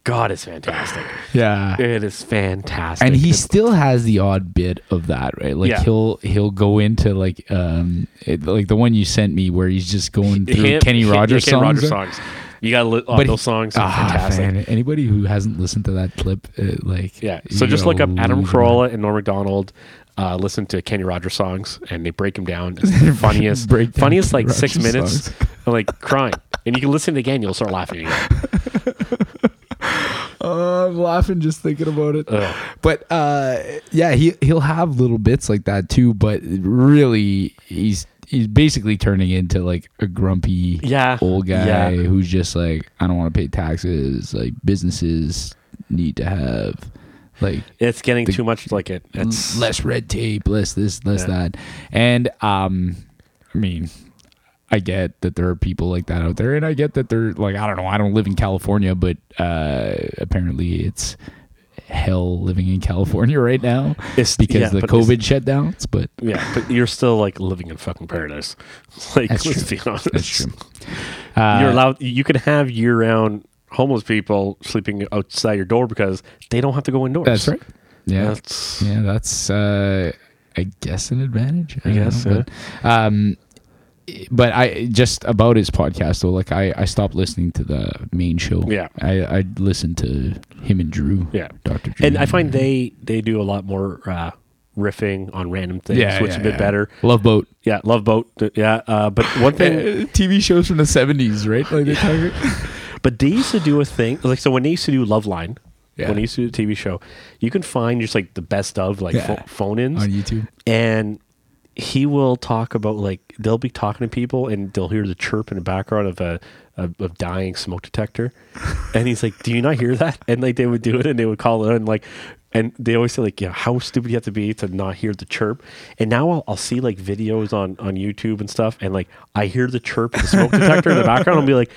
God, it's fantastic. yeah. It is fantastic. and he still has the odd bit of that, right? Like Yeah. he'll he'll go into like um it, like the one you sent me where he's just going through Him- Kenny him- Rogers yeah, Kenny. Rogers songs. You got to li- oh, those songs are Ah, fantastic. man, anybody who hasn't listened to that clip, uh, like Yeah. So just look up Adam lose your mind. Carolla and Norm Macdonald. Uh, listen to Kenny Rogers songs, and they break them down. It's the funniest, down funniest like six minutes, of, like crying. And you can listen again, you'll start laughing again. Oh, I'm laughing just thinking about it. Ugh. But uh, yeah, he he'll have little bits like that too. But really, he's he's basically turning into like a grumpy Yeah, old guy yeah. who's just like I don't want to pay taxes. Like businesses need to have like It's getting The- too much like it. It's less red tape, less this, less Yeah. that. And um I mean, I get that there are people like that out there and I get that they're like I don't know, I don't live in California, but uh apparently it's hell living in California right now It's- because yeah, the COVID shutdowns. But Yeah, but you're still like living in fucking paradise. Like, That's let's true. be honest. that's true. You're Uh, allowed. You can have year-round homeless people sleeping outside your door because they don't have to go indoors. That's right. Yeah, That's yeah, that's uh, I guess an advantage. I don't guess, know, but, um, but I just about his podcast though. Like I, I stopped listening to the main show. Yeah. I I listened to him and Drew. Yeah. Doctor and I find they they do a lot more uh, riffing on random things, yeah, which yeah, is a bit yeah. better. Love Boat. Yeah, Love Boat. Yeah, uh, but one thing, TV shows from the seventies, right? Like they talk but they used to do a thing like so when they used to do Loveline. Yeah. When they used to do a TV show, you can find just like the best of like Yeah. pho- phone-ins on YouTube. and he will talk about like they'll be talking to people and they'll hear the chirp in the background of a of, of dying smoke detector. And he's like do you not hear that? And like they would do it and they would call it and like and they always say like yeah how stupid you have to be to not hear the chirp. And now I'll, I'll see like videos on on youtube and stuff and like i hear the chirp of the smoke detector in the background. I'll be like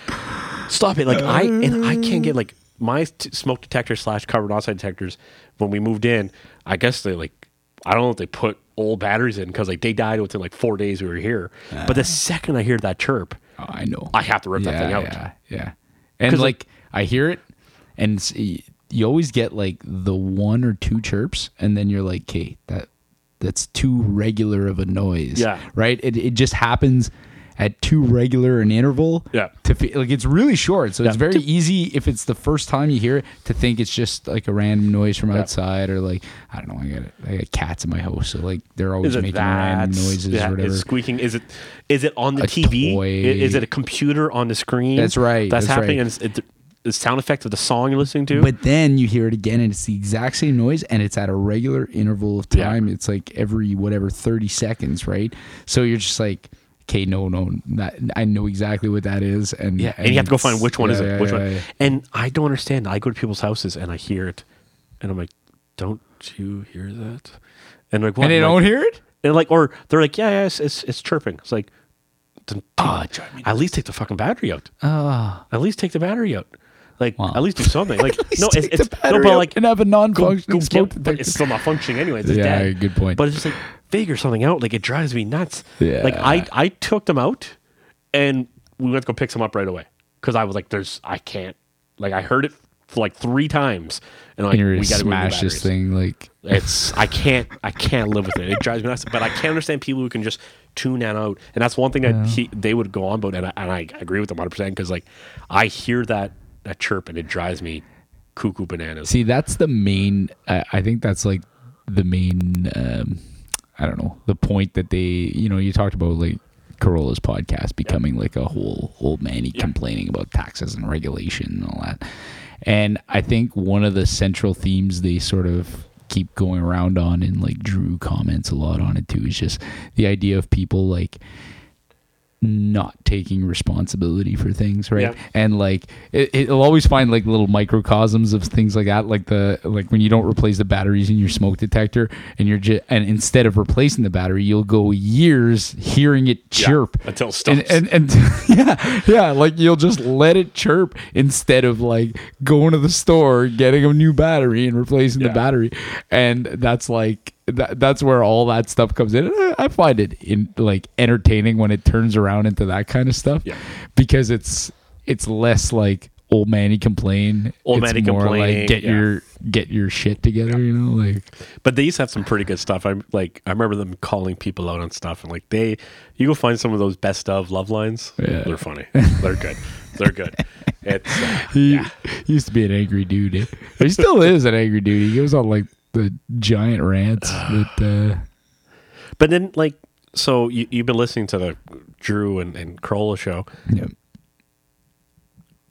stop it. Like i and i can't get like my t- smoke detector slash carbon monoxide detectors when we moved in i guess they like i don't know if they put old batteries in because like they died within like four days we were here uh-huh. but the second i hear that chirp Oh, I know. i have to rip that thing out Yeah, yeah. And like, like- I hear it, and you always get like the one or two chirps, and then you're like, "Okay, that that's too regular of a noise." Yeah. Right. It it just happens at too regular an interval. Yeah. To fe- like it's really short, so it's Yeah. very easy if it's the first time you hear it to think it's just like a random noise from outside or like I don't know. I got I got cats in my house, so like they're always making that random noises yeah, or whatever. Is squeaking is it is it on the A tv toy. Is it a computer on the screen That's right, that's, that's happening right. and it's, it, the sound effect of the song you're listening to But then you hear it again, and it's the exact same noise, and it's at a regular interval of Yeah. time. It's like every whatever thirty seconds, right? So you're just like, okay, no, no, that, I know exactly what that is, and Yeah, and, you have to go find which one is it. yeah, Which yeah, one? yeah. And I don't understand. I go to people's houses and I hear it, and I'm like, "Don't you hear that?" And like, what? And they I'm don't like, hear it. And like, or they're like, "Yeah, yeah, it's it's, it's chirping." It's like, then dude, drive me at least take the fucking battery out. Ah, At least take the battery out. Like, Wow. at least do something. Like, no, it's, it's no, but like, and have a non-functioning go but it's still not functioning anyway. It's Yeah, dead. good point. But it's just like figure something out. Like it drives me nuts. Yeah. Like I I took them out, and we went to go pick some up right away because I was like, "There's I can't." Like I heard it for like three times, and like we got to smash this thing like It's I can't I can't live with it. It drives me nuts. But I can't understand people who can just tune that out. And that's one thing that he, they would go on about, and I, and I agree with them 100 percent because like I hear that that chirp and it drives me cuckoo bananas. See, that's the main. I I think that's like the main. Um, I don't know the point that they. You know, you talked about like Carolla's podcast becoming like a whole old manny complaining about taxes and regulation and all that. And I think one of the central themes they sort of keep going around on, and like Drew comments a lot on it too, is just the idea of people like not taking responsibility for things, right? Yeah. And like it, it'll always find like little microcosms of things like that, like the like when you don't replace the batteries in your smoke detector, and you're just and instead of replacing the battery, you'll go years hearing it Yeah, chirp until it stops. And, and and yeah, yeah, like you'll just let it chirp instead of like going to the store, getting a new battery, and replacing Yeah. the battery, and that's like that, that's where all that stuff comes in. And I I find it in like entertaining when it turns around into that kind of stuff, Yeah. because it's it's less like old manny complain, Old it's manny more complaining, like get yeah. your get your shit together, you know, like But they used to have some pretty good stuff. I'm like, I remember them calling people out on stuff, and like they, you go find some of those best of love lines. Yeah. They're funny. They're good. They're good. It's uh, He, yeah. he used to be an angry dude. He still is an angry dude. He goes on like the giant rants with uh But then like, so you you've been listening to the Drew and and show. yeah.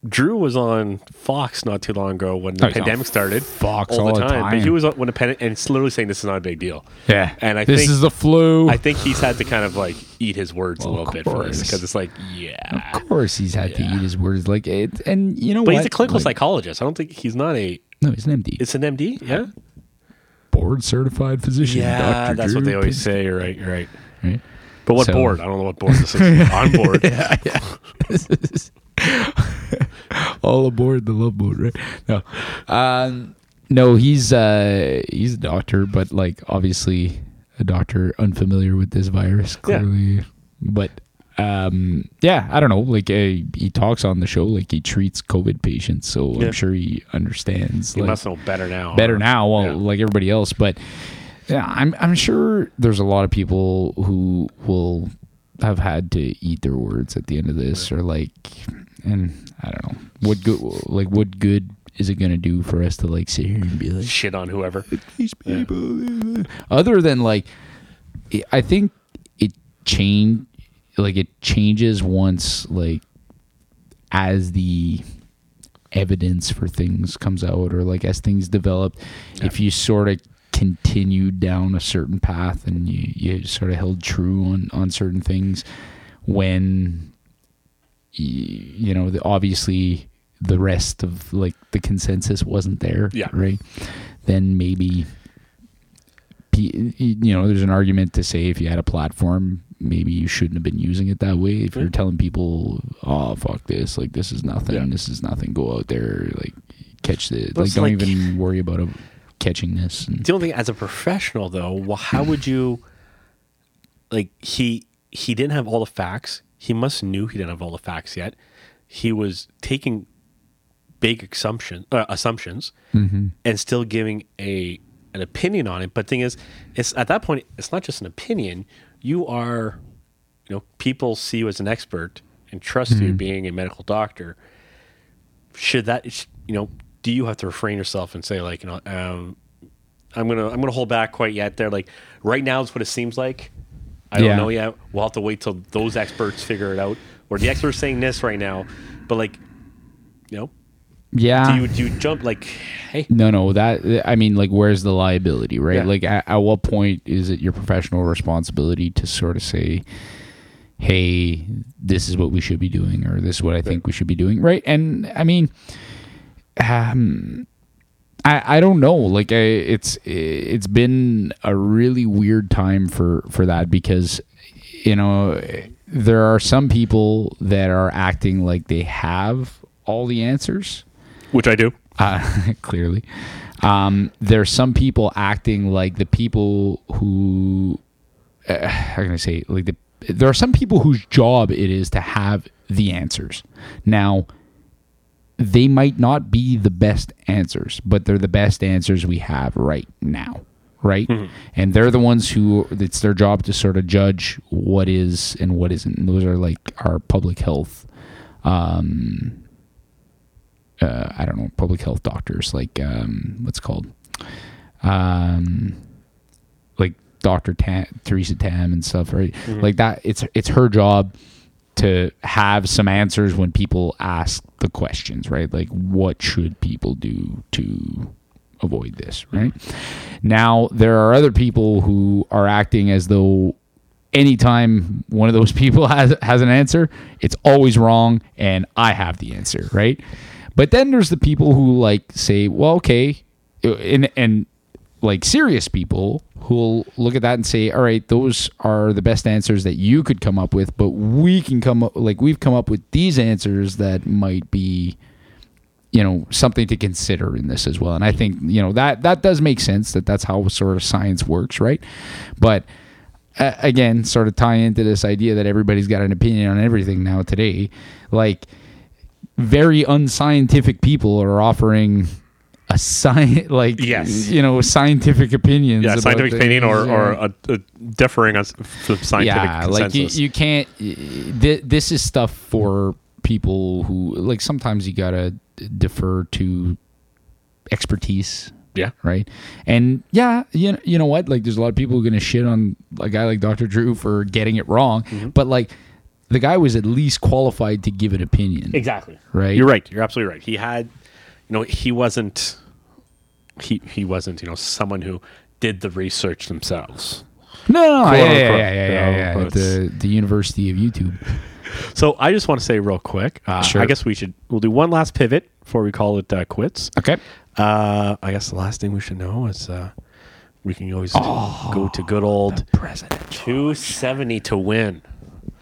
Drew was on Fox not too long ago when the Oh, pandemic started. Fox all, all the the time. But he was on when the pandemic and it's literally saying this is not a big deal. Yeah. And I this think is the flu. I think he's had to kind of like eat his words a little bit for this because it's like, yeah. of course he's had to eat his words like it and you know But what? he's a clinical Like, psychologist. I don't think he's not a. No, he's an MD. It's an MD. Yeah. Board certified physician. Yeah, Dr. that's what they always say. You're right. You're right. right? But what So- board? I don't know what board this is. On board. yeah, yeah. All aboard the love boat, right? No, um, No, he's uh he's a doctor, but like obviously a doctor unfamiliar with this virus Yeah. clearly. But um yeah, I don't know. Like uh, he talks on the show like he treats COVID patients, so Yeah. I'm sure he understands. You like, must know better now. better huh? now, well, Yeah. like everybody else. But yeah, I'm I'm sure there's a lot of people who will have had to eat their words at the end of this, or like, and I don't know what good, like what good is it gonna do for us to like sit here and be like shit on whoever. these people, other than like, I think it change, like it changes once like as the evidence for things comes out or like as things develop if you sort of continued down a certain path and you, you sort of held true on on certain things when you, you know the, obviously the rest of like the consensus wasn't there Yeah. right then maybe you know there's an argument to say if you had a platform maybe you shouldn't have been using it that way if you're telling people oh fuck this like this is nothing Yeah. this is nothing go out there like catch the But like don't like- even worry about catching this and, The only thing, as a professional, though, well, how would you like he he didn't have all the facts. He must knew he didn't have all the facts yet. He was taking big assumption uh, assumptions and still giving a an opinion on it. But thing is, it's at that point, it's not just an opinion. You are, you know, people see you as an expert and trust you being a medical doctor. Should that, you know, do you have to refrain yourself and say like, you know, um, I'm gonna I'm gonna hold back quite yet. There, like right now, is what it seems like. I Yeah. don't know yet. We'll have to wait till those experts figure it out. Or the experts saying this right now, but like, you know, yeah do you do you jump like, hey, No, no, that I mean, like, where's the liability, right? Yeah. Like, at, at what point is it your professional responsibility to sort of say, "Hey, this is what we should be doing," or "This is what I think we should be doing," right? And I mean, um, I I don't know. Like, I, it's it's been a really weird time for for that because you know there are some people that are acting like they have all the answers which I do. uh, clearly. Um, there's some people acting like the people who, uh, how can I say, like the, there are some people whose job it is to have the answers. Now, they might not be the best answers, but they're the best answers we have right now. Right. And they're the ones who it's their job to sort of judge what is and what isn't. And those are like our public health um, uh, I don't know, public health doctors, like um, what's it called, um, like Doctor Tam, Teresa Tam and stuff, right? Like that. It's it's her job to have some answers when people ask the questions, right? Like, what should people do to avoid this, right? Now there are other people who are acting as though anytime one of those people has has an answer, it's always wrong and I have the answer, right? But then there's the people who like say, well, okay, and and like serious people who'll look at that and say, all right, those are the best answers that you could come up with, but we can come up like we've come up with these answers that might be you know something to consider in this as well. And i think you know that that does make sense that that's how sort of science works right? But uh, again sort of tie into this idea that everybody's got an opinion on everything now today like very unscientific people are offering a science like Yes. you know scientific opinions Yeah, scientific opinion or, or a, a differing us from scientific yeah, like you, you can't. Th- this is stuff for people who like. Sometimes you gotta defer to expertise, yeah, right? And yeah, you know, you know what? Like, there's a lot of people who are gonna shit on a guy like Dr. Drew for getting it wrong, Mm-hmm. but like, the guy was at least qualified to give an opinion, exactly. right? You're right. You're absolutely right. He had, you know, he wasn't, he he wasn't, you know, someone who did the research themselves. No, no, no, Quote, yeah, yeah, yeah, yeah, yeah, yeah. The the University of YouTube. So I just want to say real quick. Uh, Sure. I guess we should we'll do one last pivot before we call it uh, quits. Okay. Uh, I guess the last thing we should know is uh, we can always Oh. go to good old President. 270 to win.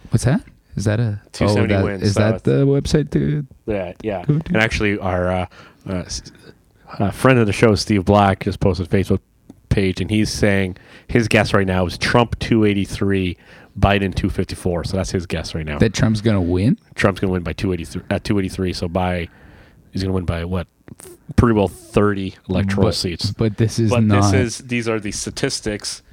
What's that? Is that a 270 that, wins, Is so that the website to Yeah, yeah. To- And actually, our uh, uh, a friend of the show, Steve Black, just posted a Facebook page, and he's saying his guess right now is Trump 283, Biden 254. So that's his guess right now. That Trump's gonna win. Trump's going to win by 283. At 283, so by he's going to win by what? Pretty well 30 electoral but, seats. But this is But not. this is these are the statistics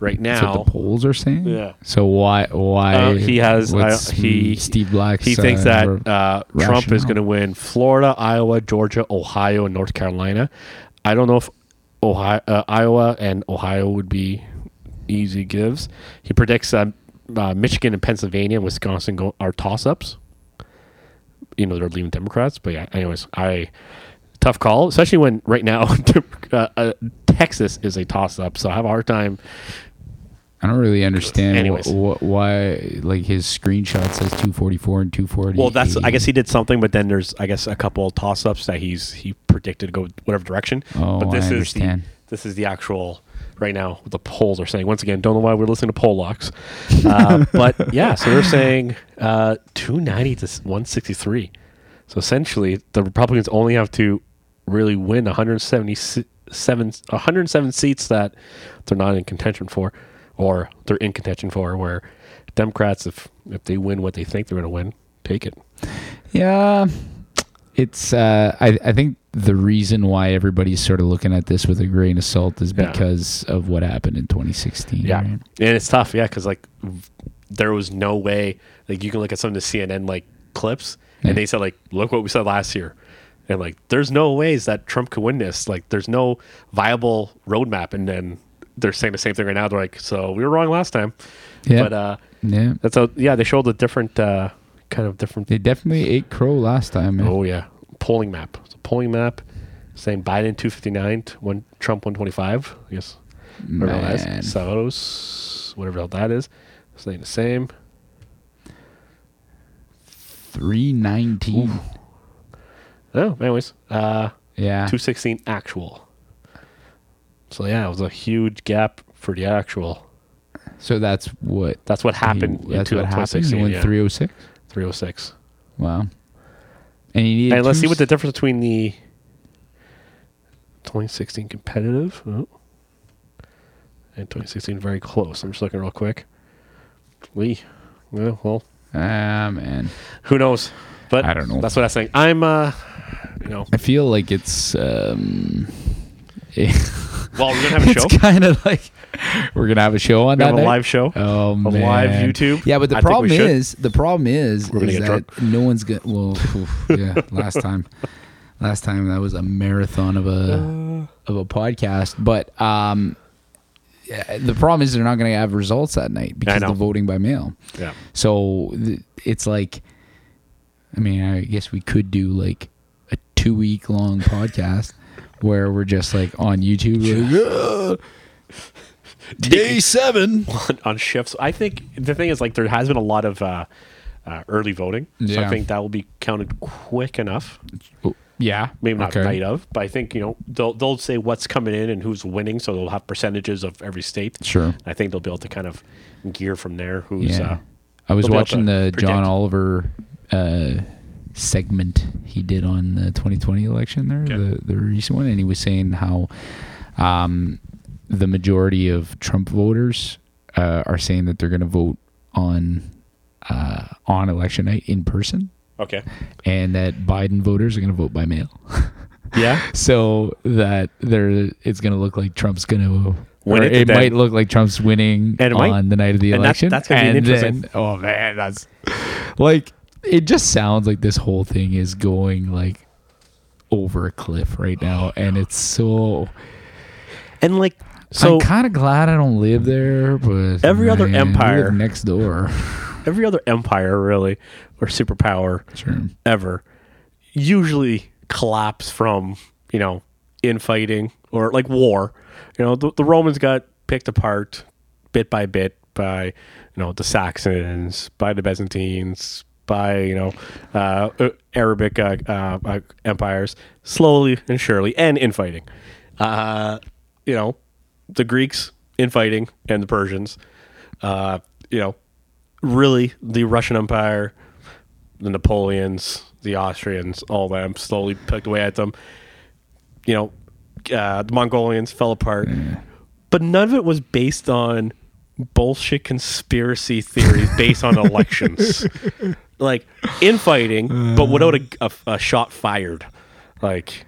right now. that's what the polls are saying. Yeah. So why? Why Uh, he has uh, he Steve Black. He thinks that uh, Trump is going to win Florida, Iowa, Georgia, Ohio, and North Carolina. I don't know if Ohio, uh, Iowa and Ohio would be easy gives. He predicts uh, uh, Michigan and Pennsylvania and Wisconsin go, are toss-ups. You know they're leaving Democrats, but yeah. Anyways, I tough call, especially when right now uh, uh, Texas is a toss-up. So I have a hard time. I don't really understand wh- wh- why like his screenshot says 244 and 240. Well, that's I guess he did something, but then there's I guess a couple toss ups that he's he predicted to go whatever direction. Oh, but this I is understand. the this is the actual right now what the polls are saying. Once again, don't know why we're listening to poll locks, uh, but yeah, so they're saying uh, 290 to 163. So essentially, the Republicans only have to really win 177 107 seats that they're not in contention for, or they're in contention for. Where Democrats, if if they win what they think they're going to win, take it. Yeah, it's. Uh, I I think the reason why everybody's sort of looking at this with a grain of salt is Yeah. because of what happened in 2016. Yeah, right? and it's tough. Yeah, because like there was no way. Like you can look at some of the CNN like clips, Yeah. and they said like, "Look what we said last year," and like, there's no ways that Trump could win this. Like, there's no viable roadmap, and then they're saying the same thing right now. They're like, "So we were wrong last time," Yeah. but uh, Yeah, that's a yeah. They showed a different uh, kind of different. they definitely ate crow last time. Man. Oh yeah, polling map. It's a polling map saying Biden 259, one Trump 125. I guess. Whatever that Man. is. Whatever that is. Saying the same. 319. Oh, anyways, uh, Yeah. 216 actual. So yeah, it was a huge gap for the actual. So that's what That's what happened He, in that's what happened. 2016. went yeah. 306. 306. Wow. And he needed. And let's two see what the difference between the 2016 competitive oh, and 2016 very close. I'm just looking real quick. We, well, well, Ah man, who knows? But I don't know. That's what I'm saying. I'm, uh, you know, I feel like it's. um well, we're gonna have a show. It's kind of like we're gonna have a show on We that have a night? live show. Oh a man, live YouTube. Yeah, but the I problem is, the problem is, is that drunk. no one's gonna. Well, oof, yeah, last time, last time that was a marathon of a of a podcast. But um, yeah, the problem is they're not gonna have results that night because they're voting by mail. Yeah. So th- it's like, I mean, I guess we could do like two week long podcast where we're just like on YouTube, like, "Ah, day seven. on, on shifts. I think the thing is like there has been a lot of uh, uh, early voting, so I think that will be counted quick enough. Yeah, Maybe not okay. night of, but I think you know they'll they'll say what's coming in and who's winning, so they'll have percentages of every state. Sure. I think they'll be able to kind of gear from there. Who's Yeah. uh, I was they'll be able watching the John. Oliver uh, segment he did on the 2020 election there, Okay. the, the recent one, and he was saying how um, the majority of Trump voters uh, are saying that they're going to vote on uh, on election night in person, okay. and that Biden voters are going to vote by mail. Yeah. so that there, it's going to look like Trump's going to. Win it, it might look like Trump's winning on might. the night of the And that's- election. that's gonna be an interesting- then- oh man, that's like it just sounds like this whole thing is going like over a cliff right now, oh, and it's so. And like so, I'm kind of glad I don't live there, but Every other man, live empire- next door. every other empire really or superpower Sure. ever usually collapse from you know infighting or like war you know the, the romans got picked apart bit by bit by you know the saxons by the byzantines by you know uh, uh, arabic uh, uh, uh, empires slowly and surely and infighting uh, you know the greeks infighting and the persians uh, you know really the russian empire the Napoleons, the Austrians, all them slowly picked away at them. you know, uh, the Mongolians fell apart, but none of it was based on bullshit conspiracy theories based on elections. Like infighting, but without a, a, a shot fired. Like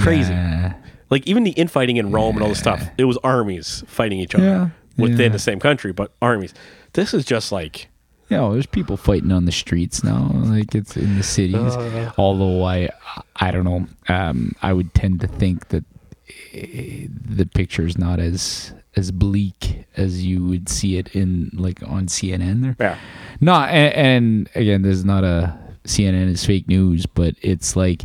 crazy. Yeah. Like even the infighting in Rome and all this stuff, it was armies fighting each other Yeah, within yeah. the same country, but armies. This is just like You know, there's people fighting on the streets now, like it's in the cities. Although I, I don't know. Um, I would tend to think that eh, the picture is not as as bleak as you would see it in like on CNN. There, yeah. no, and, and again, this is not a CNN is fake news, but it's like,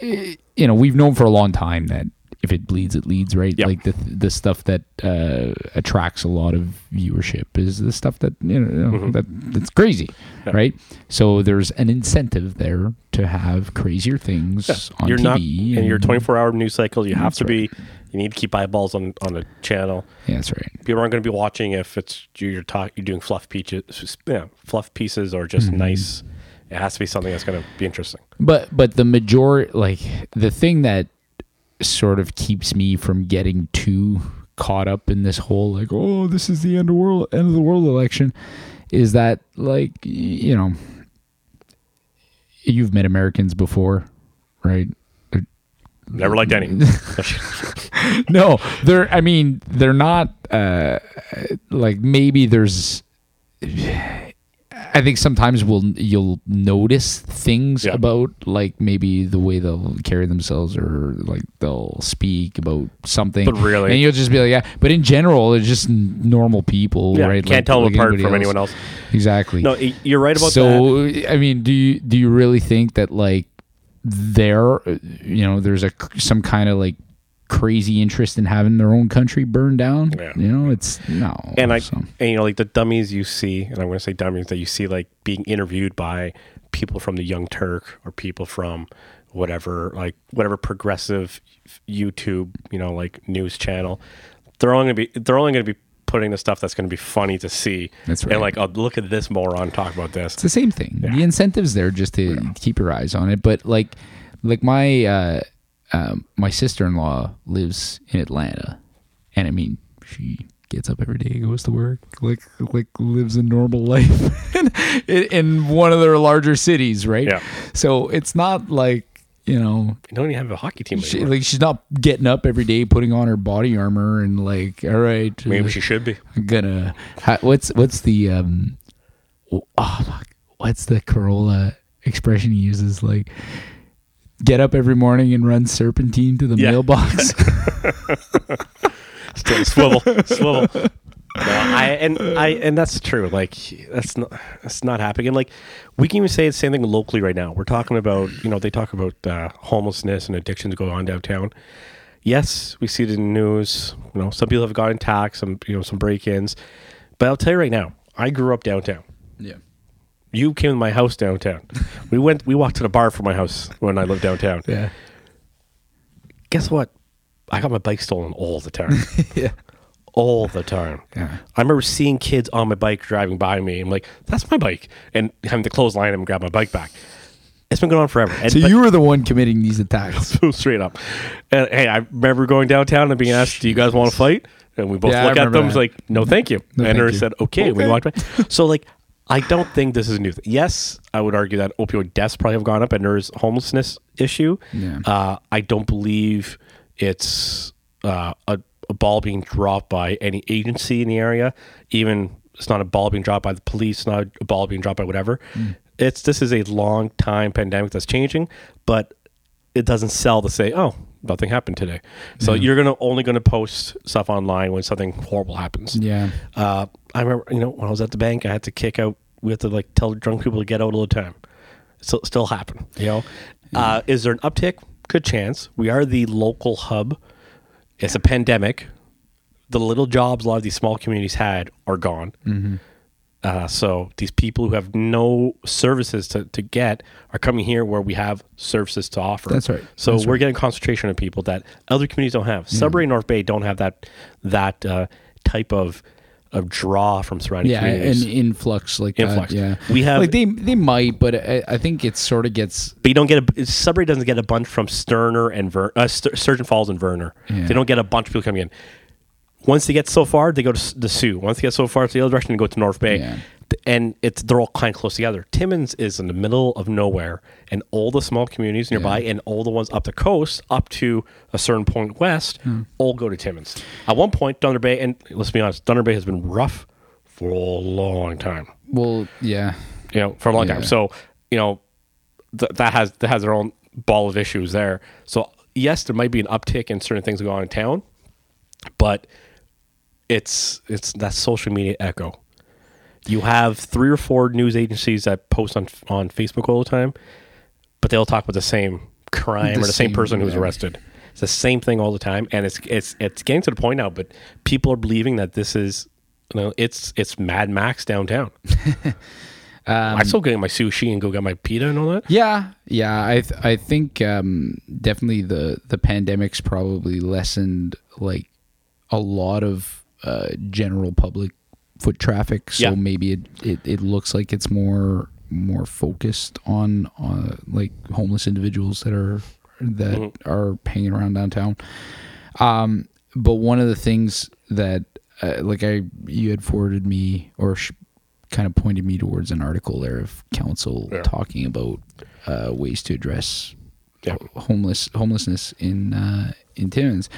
eh, you know, we've known for a long time that if it bleeds, it leads, right? Yep. Like the the stuff that uh, attracts a lot of viewership is the stuff that you know that that's crazy, Yeah. right? So there's an incentive there to have crazier things on you're TV. not in your 24 hour news cycle. You have to be. You need to keep eyeballs on on a channel. Yeah, that's right. People aren't going to be watching if it's you- you're talk, you're doing fluff pieces, yeah, fluff pieces or just mm-hmm. nice. It has to be something that's going to be interesting. But but the majority, like the thing that sort of keeps me from getting too caught up in this whole like oh this is the end of world end of the world election is that like you know you've met Americans before, right? They're- Never liked any. no, they're. I mean, they're not. Uh, like maybe there's. I think sometimes we'll you'll notice things Yeah. about like maybe the way they'll carry themselves or like they'll speak about something. But really- and you'll just be like, yeah. But in general, they're just normal people, Yeah, right? you can't Like- tell them like apart anybody from anyone else. Exactly. No, you're right about that. so I mean, do you do you really think that like there, uh, you know, there's a some kind of like crazy interest in having their own country burned down? Yeah. You know, it's no. and I so. and you know like the dummies you see, and I'm going to say dummies that you see like being interviewed by people from the Young Turk or people from whatever like whatever progressive YouTube you know like news channel. They're only going to be they're only going to be putting the stuff that's going to be funny to see. That's right. And like, oh, look at this moron talk about this. It's the same thing. The incentives there just to keep your eyes on it. But like, like my uh, um, my sister in law lives in Atlanta, and I mean, she gets up every day, goes to work, like like lives a normal life in, in one of their larger cities, right? Yeah. So it's not like you know. You don't even have a hockey team She, like she's not getting up every day, putting on her body armor, and like, all right, Maybe uh, she should be. I'm gonna. Ha, what's what's the um? Oh! What's the Carolla expression he uses? Like, get up every morning and run serpentine to the Yeah. mailbox. Still swivel, swivel. No, I and I and that's true. Like that's not that's not happening. And like we can even say the same thing locally right now. We're talking about you know they talk about uh, homelessness and addictions going on downtown. Yes, we see it in the news. You know, some people have gotten attacked, some you know some break-ins. But I'll tell you right now, I grew up downtown. yeah. You came to my house downtown. we went. We walked to the bar from my house when I lived downtown. Yeah. Guess what? I got my bike stolen all the time. Yeah. All the time. Yeah. I remember seeing kids on my bike driving by me. I'm like, that's my bike. And having to clothesline line and grab my bike back. It's been going on forever. And, So you were the one committing these attacks. straight up. And hey, I remember going downtown and being asked, do you guys want to fight? And we both Yeah, I look at them. It's that. like, no, thank you. No, and thank her said, okay. We Okay. walked by. So like, I don't think this is new. Yes, I would argue that opioid deaths probably have gone up and there's homelessness issue. Yeah. Uh, I don't believe it's uh, a, a ball being dropped by any agency in the area. Even it's not a ball being dropped by the police, not a ball being dropped by whatever. It's this is a long time pandemic that's changing, but it doesn't sell to say, oh, nothing happened today. So you're gonna only gonna post stuff online when something horrible happens. Yeah. Uh, I remember, you know, when I was at the bank, I had to kick out. We had to like tell drunk people to get out all the time. Still, still happen. You know, uh, is there an uptick? Good chance. We are the local hub. It's a pandemic. The little jobs a lot of these small communities had are gone. Uh, so these people who have no services to, to get are coming here where we have services to offer. That's right. So That's we're right. getting concentration of people that other communities don't have. Sudbury and North Bay don't have that that uh, type of a draw from surrounding yeah, communities. an influx like Influx. that. Yeah, We have- like they they might, but I, I think it sort of gets but you don't get a Sudbury doesn't get a bunch from Sterner and Ver, uh, St- Sturgeon Falls and Verner. Yeah. They don't get a bunch of people coming in. Once they get so far, they go to the Soo. Once they get so far to the other direction, they go to North Bay. Yeah. And it's they're all kind of close together. Timmins is in the middle of nowhere, and all the small communities nearby, and all the ones up the coast, up to a certain point west, Hmm. all go to Timmins. At one point, Thunder Bay, and let's be honest, Thunder Bay has been rough for a long time well, yeah, you know, for a long time. So, you know, th- that has that has their own ball of issues there. So, yes, there might be an uptick in certain things going on in town, but it's it's that social media echo. You have three or four news agencies that post on on Facebook all the time, but they'll talk about the same crime The or the same, same- person who's arrested. It's the same thing all the time, and it's it's it's getting to the point now. But people are believing that this is, you know, it's it's Mad Max downtown. I still get my sushi and go get my pita and all that. Yeah, yeah. I th- I think um, definitely the the pandemic's probably lessened like a lot of uh, general public foot traffic. So Yeah. maybe it, it, it looks like it's more more focused on uh, like homeless individuals that are that Mm-hmm. are hanging around downtown. Um, but one of the things that uh, like I you had forwarded me or sh- kind of pointed me towards an article there of council Yeah. talking about uh, ways to address Yeah. ho- homeless homelessness in uh, in Timmins,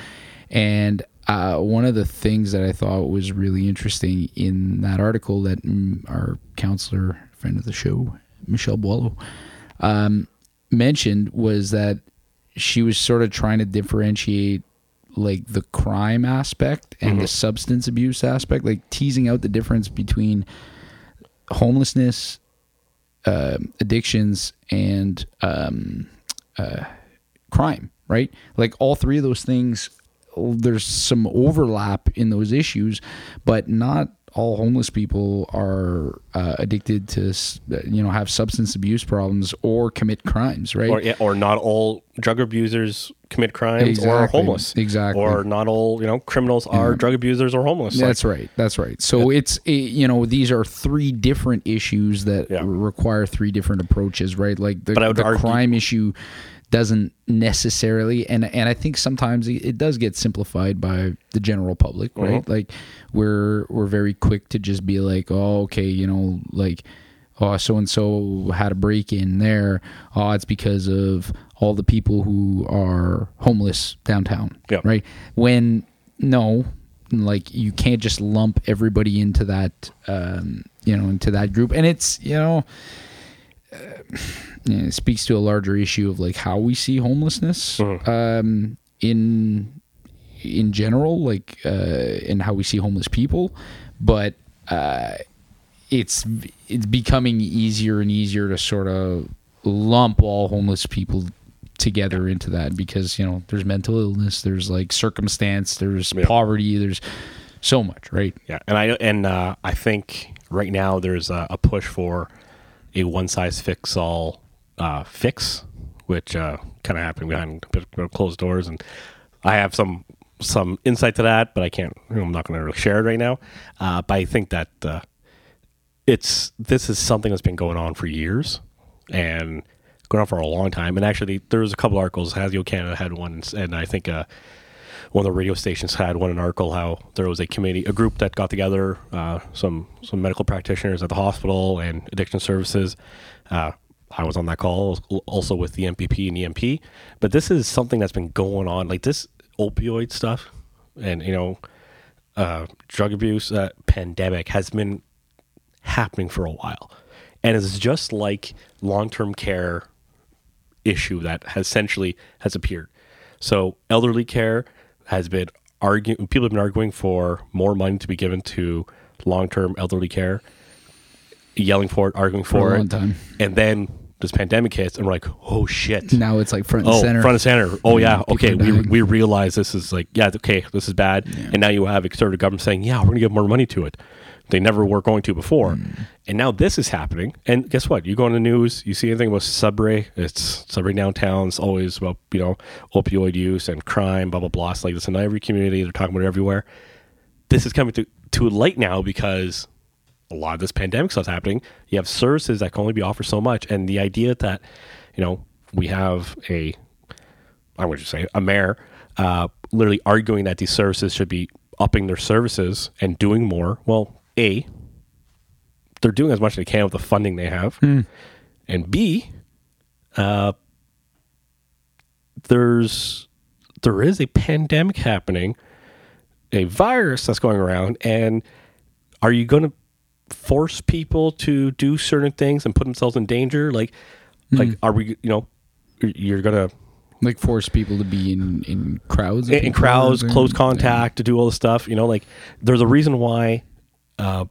and uh, one of the things that I thought was really interesting in that article that mm, our counselor friend of the show Michelle Boileau um, mentioned was that she was sort of trying to differentiate like the crime aspect and the substance abuse aspect, like teasing out the difference between homelessness, um addictions, and um, uh, crime. Right, like all three of those things. There's some overlap in those issues, but not all homeless people are uh, addicted to, you know, have substance abuse problems or commit crimes. Right, Or yeah, or not all drug abusers commit crimes or are homeless. Exactly. Or not all you know criminals are drug abusers or homeless. Like, That's right. That's right. So it's eh, you know these are three different issues that Yeah. require three different approaches, right? Like the, But I would the argue- crime issue doesn't necessarily, and and I think sometimes it does get simplified by the general public, Uh-huh. right? Like we're we're very quick to just be like, oh, okay, you know, like oh, so and so had a break in there. Oh, it's because of all the people who are homeless downtown, Yeah. right? When no, like you can't just lump everybody into that, um, you know, into that group, and it's you know. Uh, it speaks to a larger issue of like how we see homelessness um, in in general, like uh, and how we see homeless people, but uh, it's it's becoming easier and easier to sort of lump all homeless people together into that because you know there's mental illness, there's like circumstance, there's Yeah. poverty, there's so much, right? Yeah, and I and uh, I think right now there's a, a push for a one size fits all uh, fix, which uh, kind of happened behind closed doors, and I have some some insight to that, but I can't. I'm not going to really share it right now. Uh, but I think that uh, it's this is something that's been going on for years and going on for a long time. And actually, there was a couple articles. Hasio Canada had one, and I think. One of the radio stations had one an article how there was a committee, a group that got together, uh, some some medical practitioners at the hospital and addiction services. Uh, I was on that call also with the MPP and EMP. But this is something that's been going on, like this opioid stuff, and you know, uh, drug abuse uh, pandemic has been happening for a while, and it's just like long term care issue that has essentially has appeared. So elderly care has been arguing. People have been arguing for more money to be given to long-term elderly care, yelling for it, arguing for, For a it, time. and then this pandemic hits, and we're like, oh shit. Now it's like front and Oh, center. front and center. Oh yeah, people okay. We, we realize this is like yeah, okay, this is bad, and now you have a conservative government saying yeah, we're going to give more money to it. They never were going to before, and now this is happening. And guess what? You go on the news, you see anything about Sudbury, it's Sudbury downtown. It's always about you know opioid use and crime, blah blah blah. It's like this in every community. They're talking about it everywhere. This is coming to too late now because a lot of this pandemic stuff's happening. You have services that can only be offered so much, and the idea that you know we have a I would just say a mayor uh, literally arguing that these services should be upping their services and doing more. Well, a they're doing as much as they can with the funding they have, and b uh, there's there is a pandemic happening, a virus that's going around, and are you going to force people to do certain things and put themselves in danger? Like, like are we? You know, you're gonna like force people to be in in crowds in, in crowds, close contact, to do all this stuff. You know, like there's a reason why uh,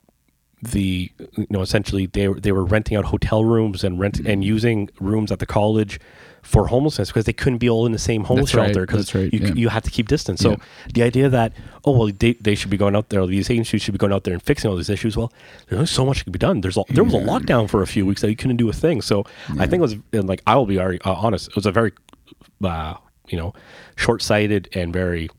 the you know essentially they were- they were renting out hotel rooms and rent and using rooms at the college for homelessness because they couldn't be all in the same homeless That's shelter because that's right, you yeah. you have to keep distance. So Yeah. the idea that oh well they, they should be going out there, these agencies should be going out there and fixing all these issues. Well, there's only so much can be done. There's a, there was a lockdown for a few weeks that you couldn't do a thing. So I think it was and like I will be very, uh, honest. It was a very uh, you know short sighted and very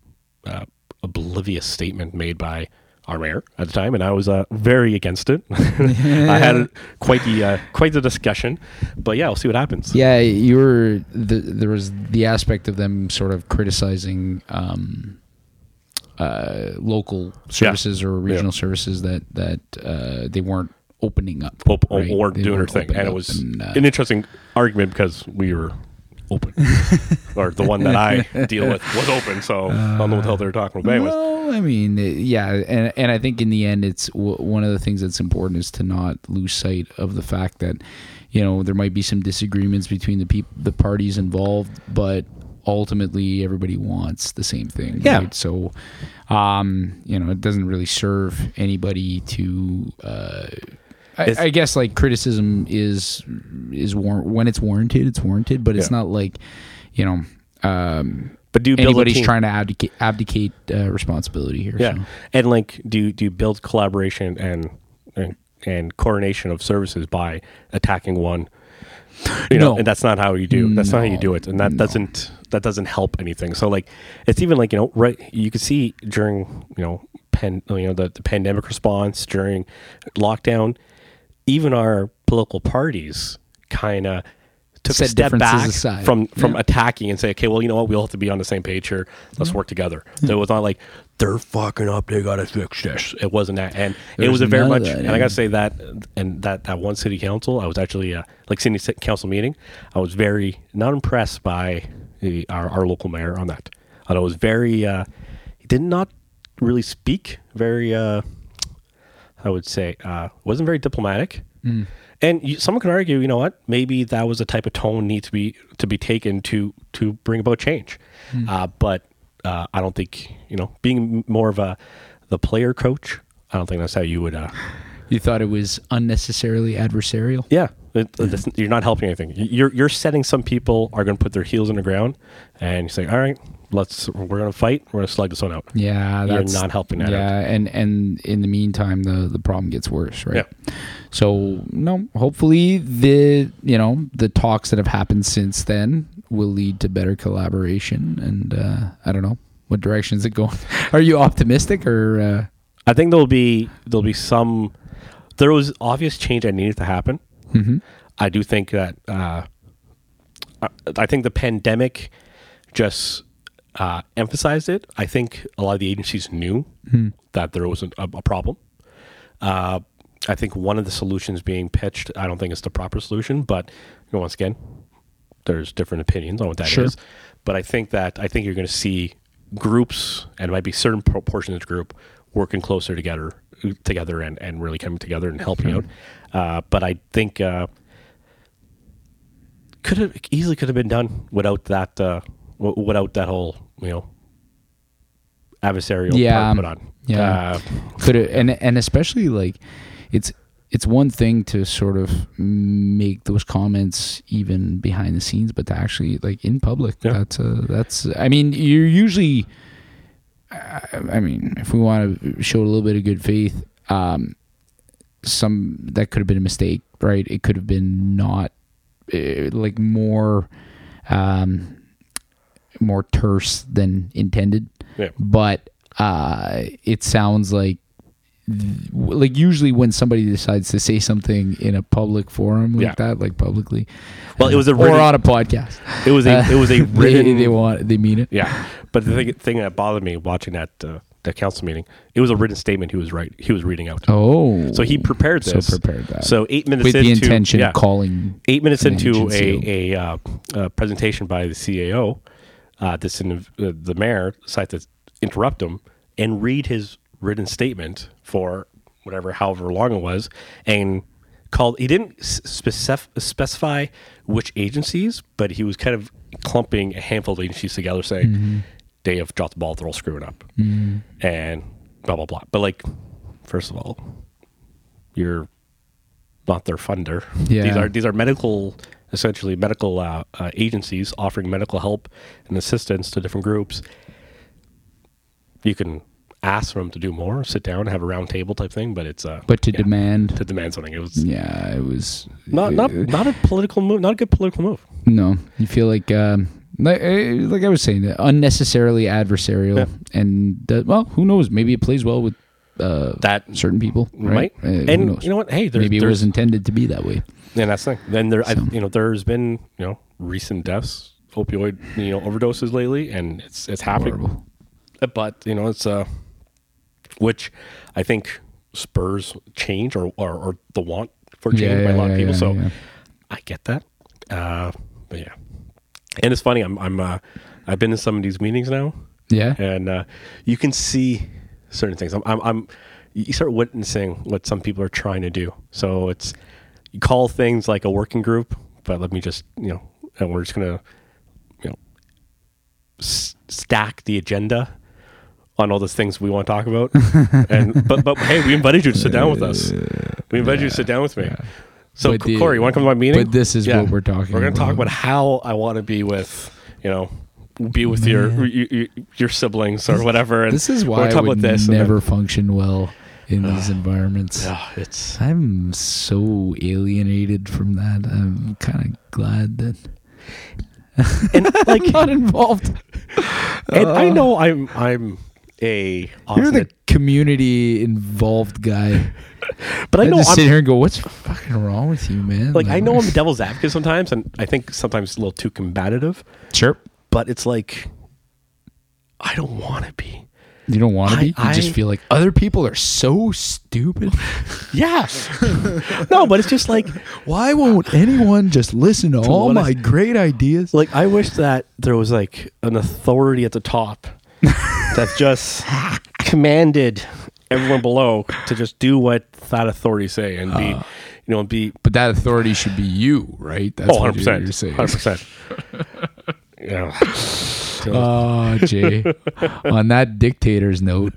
uh, oblivious statement made by our mayor at the time, and I was uh, very against it. I had quite the uh, quite the discussion, but yeah, we'll see what happens. Yeah, you were. The, there was the aspect of them sort of criticizing um, uh, local services or regional services that that uh, they weren't opening up Op- or, right? or They doing their thing, and it was and, uh, an interesting argument because we were open, or the one that I deal with was open, so I don't know what the hell they're talking about. Anyways, Well, I mean, yeah, and and I think in the end, it's w- one of the things that's important is to not lose sight of the fact that you know there might be some disagreements between the people, the parties involved, but ultimately everybody wants the same thing. Yeah. Right? So, um, you know, it doesn't really serve anybody to. Uh, I, I guess like criticism is is war- when it's warranted, it's warranted, but it's Yeah. not like you know. Um, but do you build anybody's trying to abdicate, abdicate uh, responsibility here. Yeah, so. and like, do do you build collaboration and, and and coordination of services by attacking one? You know, No. and that's not how you do. That's not how you do it, and that doesn't that doesn't help anything. So like, it's even like you know, right? You could see during you know, pen you know the, the pandemic response during lockdown, even our political parties kind of took Set a step back aside. from from Yeah. attacking and say, okay, well, you know what, we all have to be on the same page here. Let's work together. So it was not like they're fucking up. They gotta fix this. It wasn't that, and it There's was a very much. that, and I gotta say that, and that that one city council, I was actually uh, like city council meeting. I was very not impressed by the, our our local mayor on that. And I was very. Uh, he did not really speak very. Uh, I would say uh, wasn't very diplomatic. Mm. And you, someone could argue, you know what? Maybe that was a type of tone need to be to be taken to to bring about change. Mm. Uh, but uh, I don't think you know being more of a the player coach. I don't think that's how you would. Uh, You thought it was unnecessarily adversarial? yeah, it, you're not helping anything. You're you're setting some people are going to put their heels in the ground, and you say, all right, let's we're going to fight. We're going to slug this one out. Yeah, You're that's not helping that Yeah, out. and and in the meantime, the the problem gets worse, right? Yeah. So no, hopefully the you know the talks that have happened since then will lead to better collaboration, and uh, I don't know what direction is it going. Are you optimistic or? Uh, I think there'll be there'll be some. There was obvious change that needed to happen. mhm. I do think that uh, I, I think the pandemic just uh, emphasized it. I think a lot of the agencies knew that there was a, a problem. Uh, I think one of the solutions being pitched, I don't think it's the proper solution, but you know, once again, there's different opinions on what that is. Sure. But I think that I think you're going to see groups, and it might be certain proportions of the group working closer together, together, and, and really coming together and helping out. Uh, but I think uh, could have easily could have been done without that uh, w- without that whole you know adversarial Yeah, part put on. yeah. Uh, could it and and especially like it's it's one thing to sort of make those comments even behind the scenes but to actually like in public Yeah. that's uh that's i mean you're usually I I mean, if we want to show a little bit of good faith, um, some that could have been a mistake, right? It could have been not uh, like more, um, more terse than intended. Yeah. But uh, it sounds like like usually when somebody decides to say something in a public forum like Yeah. that, like publicly, Well, it was a or written- on a podcast. It was a it was a They, written. they want they mean it. yeah, but the thing, thing that bothered me watching that uh, that council meeting, it was a written statement he was right he was reading out. Oh, So he prepared this. So prepared that. So eight minutes with into the intention yeah, of calling. eight minutes into a a, uh, uh presentation by the CAO, uh, this in, uh, the mayor decided to interrupt him and read his written statement for whatever, however long it was, and called. He didn't specif- specify which agencies, but he was kind of clumping a handful of agencies together, saying Mm-hmm. they have dropped the ball, they're all screwing up, and blah blah blah. But like, first of all, you're not their funder. Yeah. These are these are medical, essentially medical uh, uh, agencies offering medical help and assistance to different groups. You can ask for them to do more, sit down, have a round table type thing, but it's uh, But to yeah, demand, to demand something. It was yeah, it was not not uh, not a political move, not a good political move. No, you feel like um, like, like I was saying, unnecessarily adversarial, Yeah. and uh, well, who knows? Maybe it plays well with uh, That certain people, right? Uh, and you know what? Hey, there's, maybe it was intended to be that way. And that's the thing. Then there, I, So. you know, there's been you know recent deaths, opioid you know overdoses lately, and it's it's happening. Horrible. Uh, But you know, it's uh, which I think spurs change or or, or the want for change Yeah, by a lot yeah, of people. yeah, so yeah. I get that. Uh, but yeah, and it's funny. I'm I'm uh, I've been in some of these meetings now, Yeah, and uh, you can see certain things. I'm, I'm, I'm you start witnessing what some people are trying to do. So it's you call things like a working group, but let me just you know, and we're just gonna you know s- stack the agenda on all those things we want to talk about. and but but hey, we invited you to sit down with us. We invited you to sit down with me. So But the- Corey, you want to come to my meeting? but this is what we're talking We're going to talk about. how I want to be with you know. Be with your, your your siblings or whatever. And this is why I would about this and never function well in these environments. Ah, it's I'm so alienated from that. I'm kind of glad that and like not involved. and I know I'm I'm a You're the community involved guy. but I I know just I'm, sit here and go, "What's fucking wrong with you, man?" like I know I'm a devil's advocate sometimes, and I think sometimes a little too combative. sure. But it's like I don't want to be. You don't want to be. You I- just feel like other people are so stupid. Yeah, no, but it's just like Why won't anyone just listen to all my great ideas? like I wish that there was like an authority at the top that just commanded everyone below to just do what that authority say and be, uh, you know, be But that authority should be you, right? That's oh, 100 what you're, saying. hundred percent. Oh, Jay. On that dictator's note,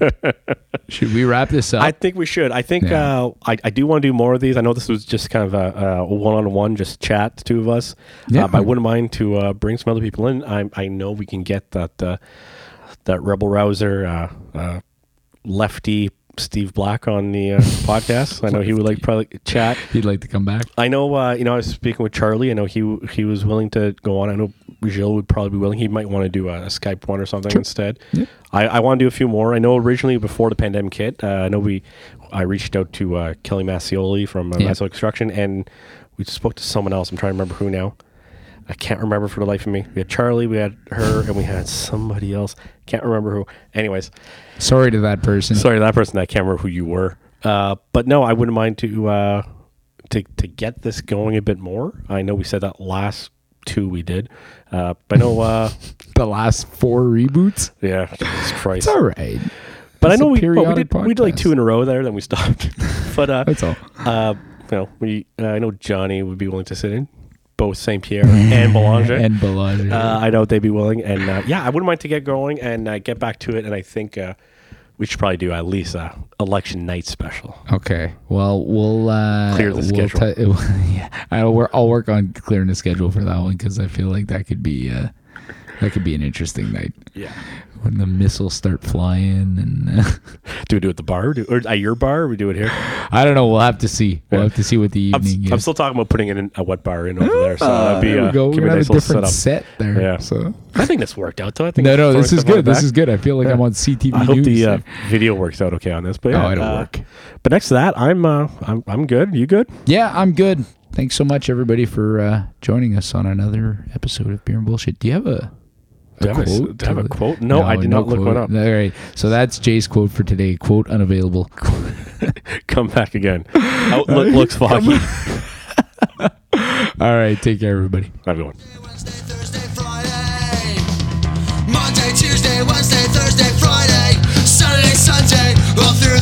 should we wrap this up? I think we should. I think Yeah. uh, I, I do want to do more of these. I know this was just kind of a, a one-on-one, just chat, the two of us. Yeah. Uh, but I wouldn't mind to uh, bring some other people in. I, I know we can get that uh, that rebel rouser uh, uh, lefty Steve Black on the uh, podcast. I know he would like probably chat. He'd like to come back. I know. Uh, you know, I was speaking with Charlie. I know he he was willing to go on. I know Gilles would probably be willing. He might want to do a, a Skype one or something instead. Yeah. I, I want to do a few more. I know originally before the pandemic hit, uh, I know we I reached out to uh, Kelly Massioli from uh, Yeah. Massioli Construction, and we spoke to someone else. I'm trying to remember who now. I can't remember for the life of me. We had Charlie, we had her, and we had somebody else. Can't remember who. Anyways, Sorry to that person. sorry to that person. I can't remember who you were. Uh, but no, I wouldn't mind to uh, to to get this going a bit more. I know we said that last two we did, uh, but I know. Uh, The last four reboots. yeah, Jesus Christ. It's all right. But I know we, well, we did we did like two in a row there, then we stopped. but uh, That's all. uh, you know, we uh, I know Johnny would be willing to sit in, both Saint Pierre and Belanger. and Belanger. uh, I know they'd be willing, and uh, yeah, I wouldn't mind to get going and uh, get back to it. And I think uh, we should probably do at least a election night special. okay. Well, we'll uh, Clear the we'll schedule. ti- yeah, I'll work. I'll work on clearing the schedule for that one because I feel like that could be uh, That could be an interesting night Yeah. When the missiles start flying and. Uh, Do we do it at the bar do, or at your bar? Or we do it here. I don't know. We'll have to see. We'll have to see what the I'm, evening I'm still talking about putting in a wet bar in over there. So that'd be there we uh, go. We're a gonna nice a different setup. set there. Yeah. So I think this worked out though. I think no, no, this is good. This is good. I feel like Yeah. I'm on CTV I hope News. the uh, video works out okay on this. But yeah, Oh, it'll uh, work. But next to that, I'm uh, I'm I'm good. You good? yeah, I'm good. Thanks so much, everybody, for uh, joining us on another episode of Beer and Bullshit. Do you have a, do I, have a, do I have a quote? No, no I did no not look one up. All right. So that's Jay's quote for today. Quote unavailable. Come back again. Outlook looks foggy. All right. Take care, everybody. Everyone. Monday, Tuesday, Wednesday, Thursday, Friday. Saturday, Sunday, all through.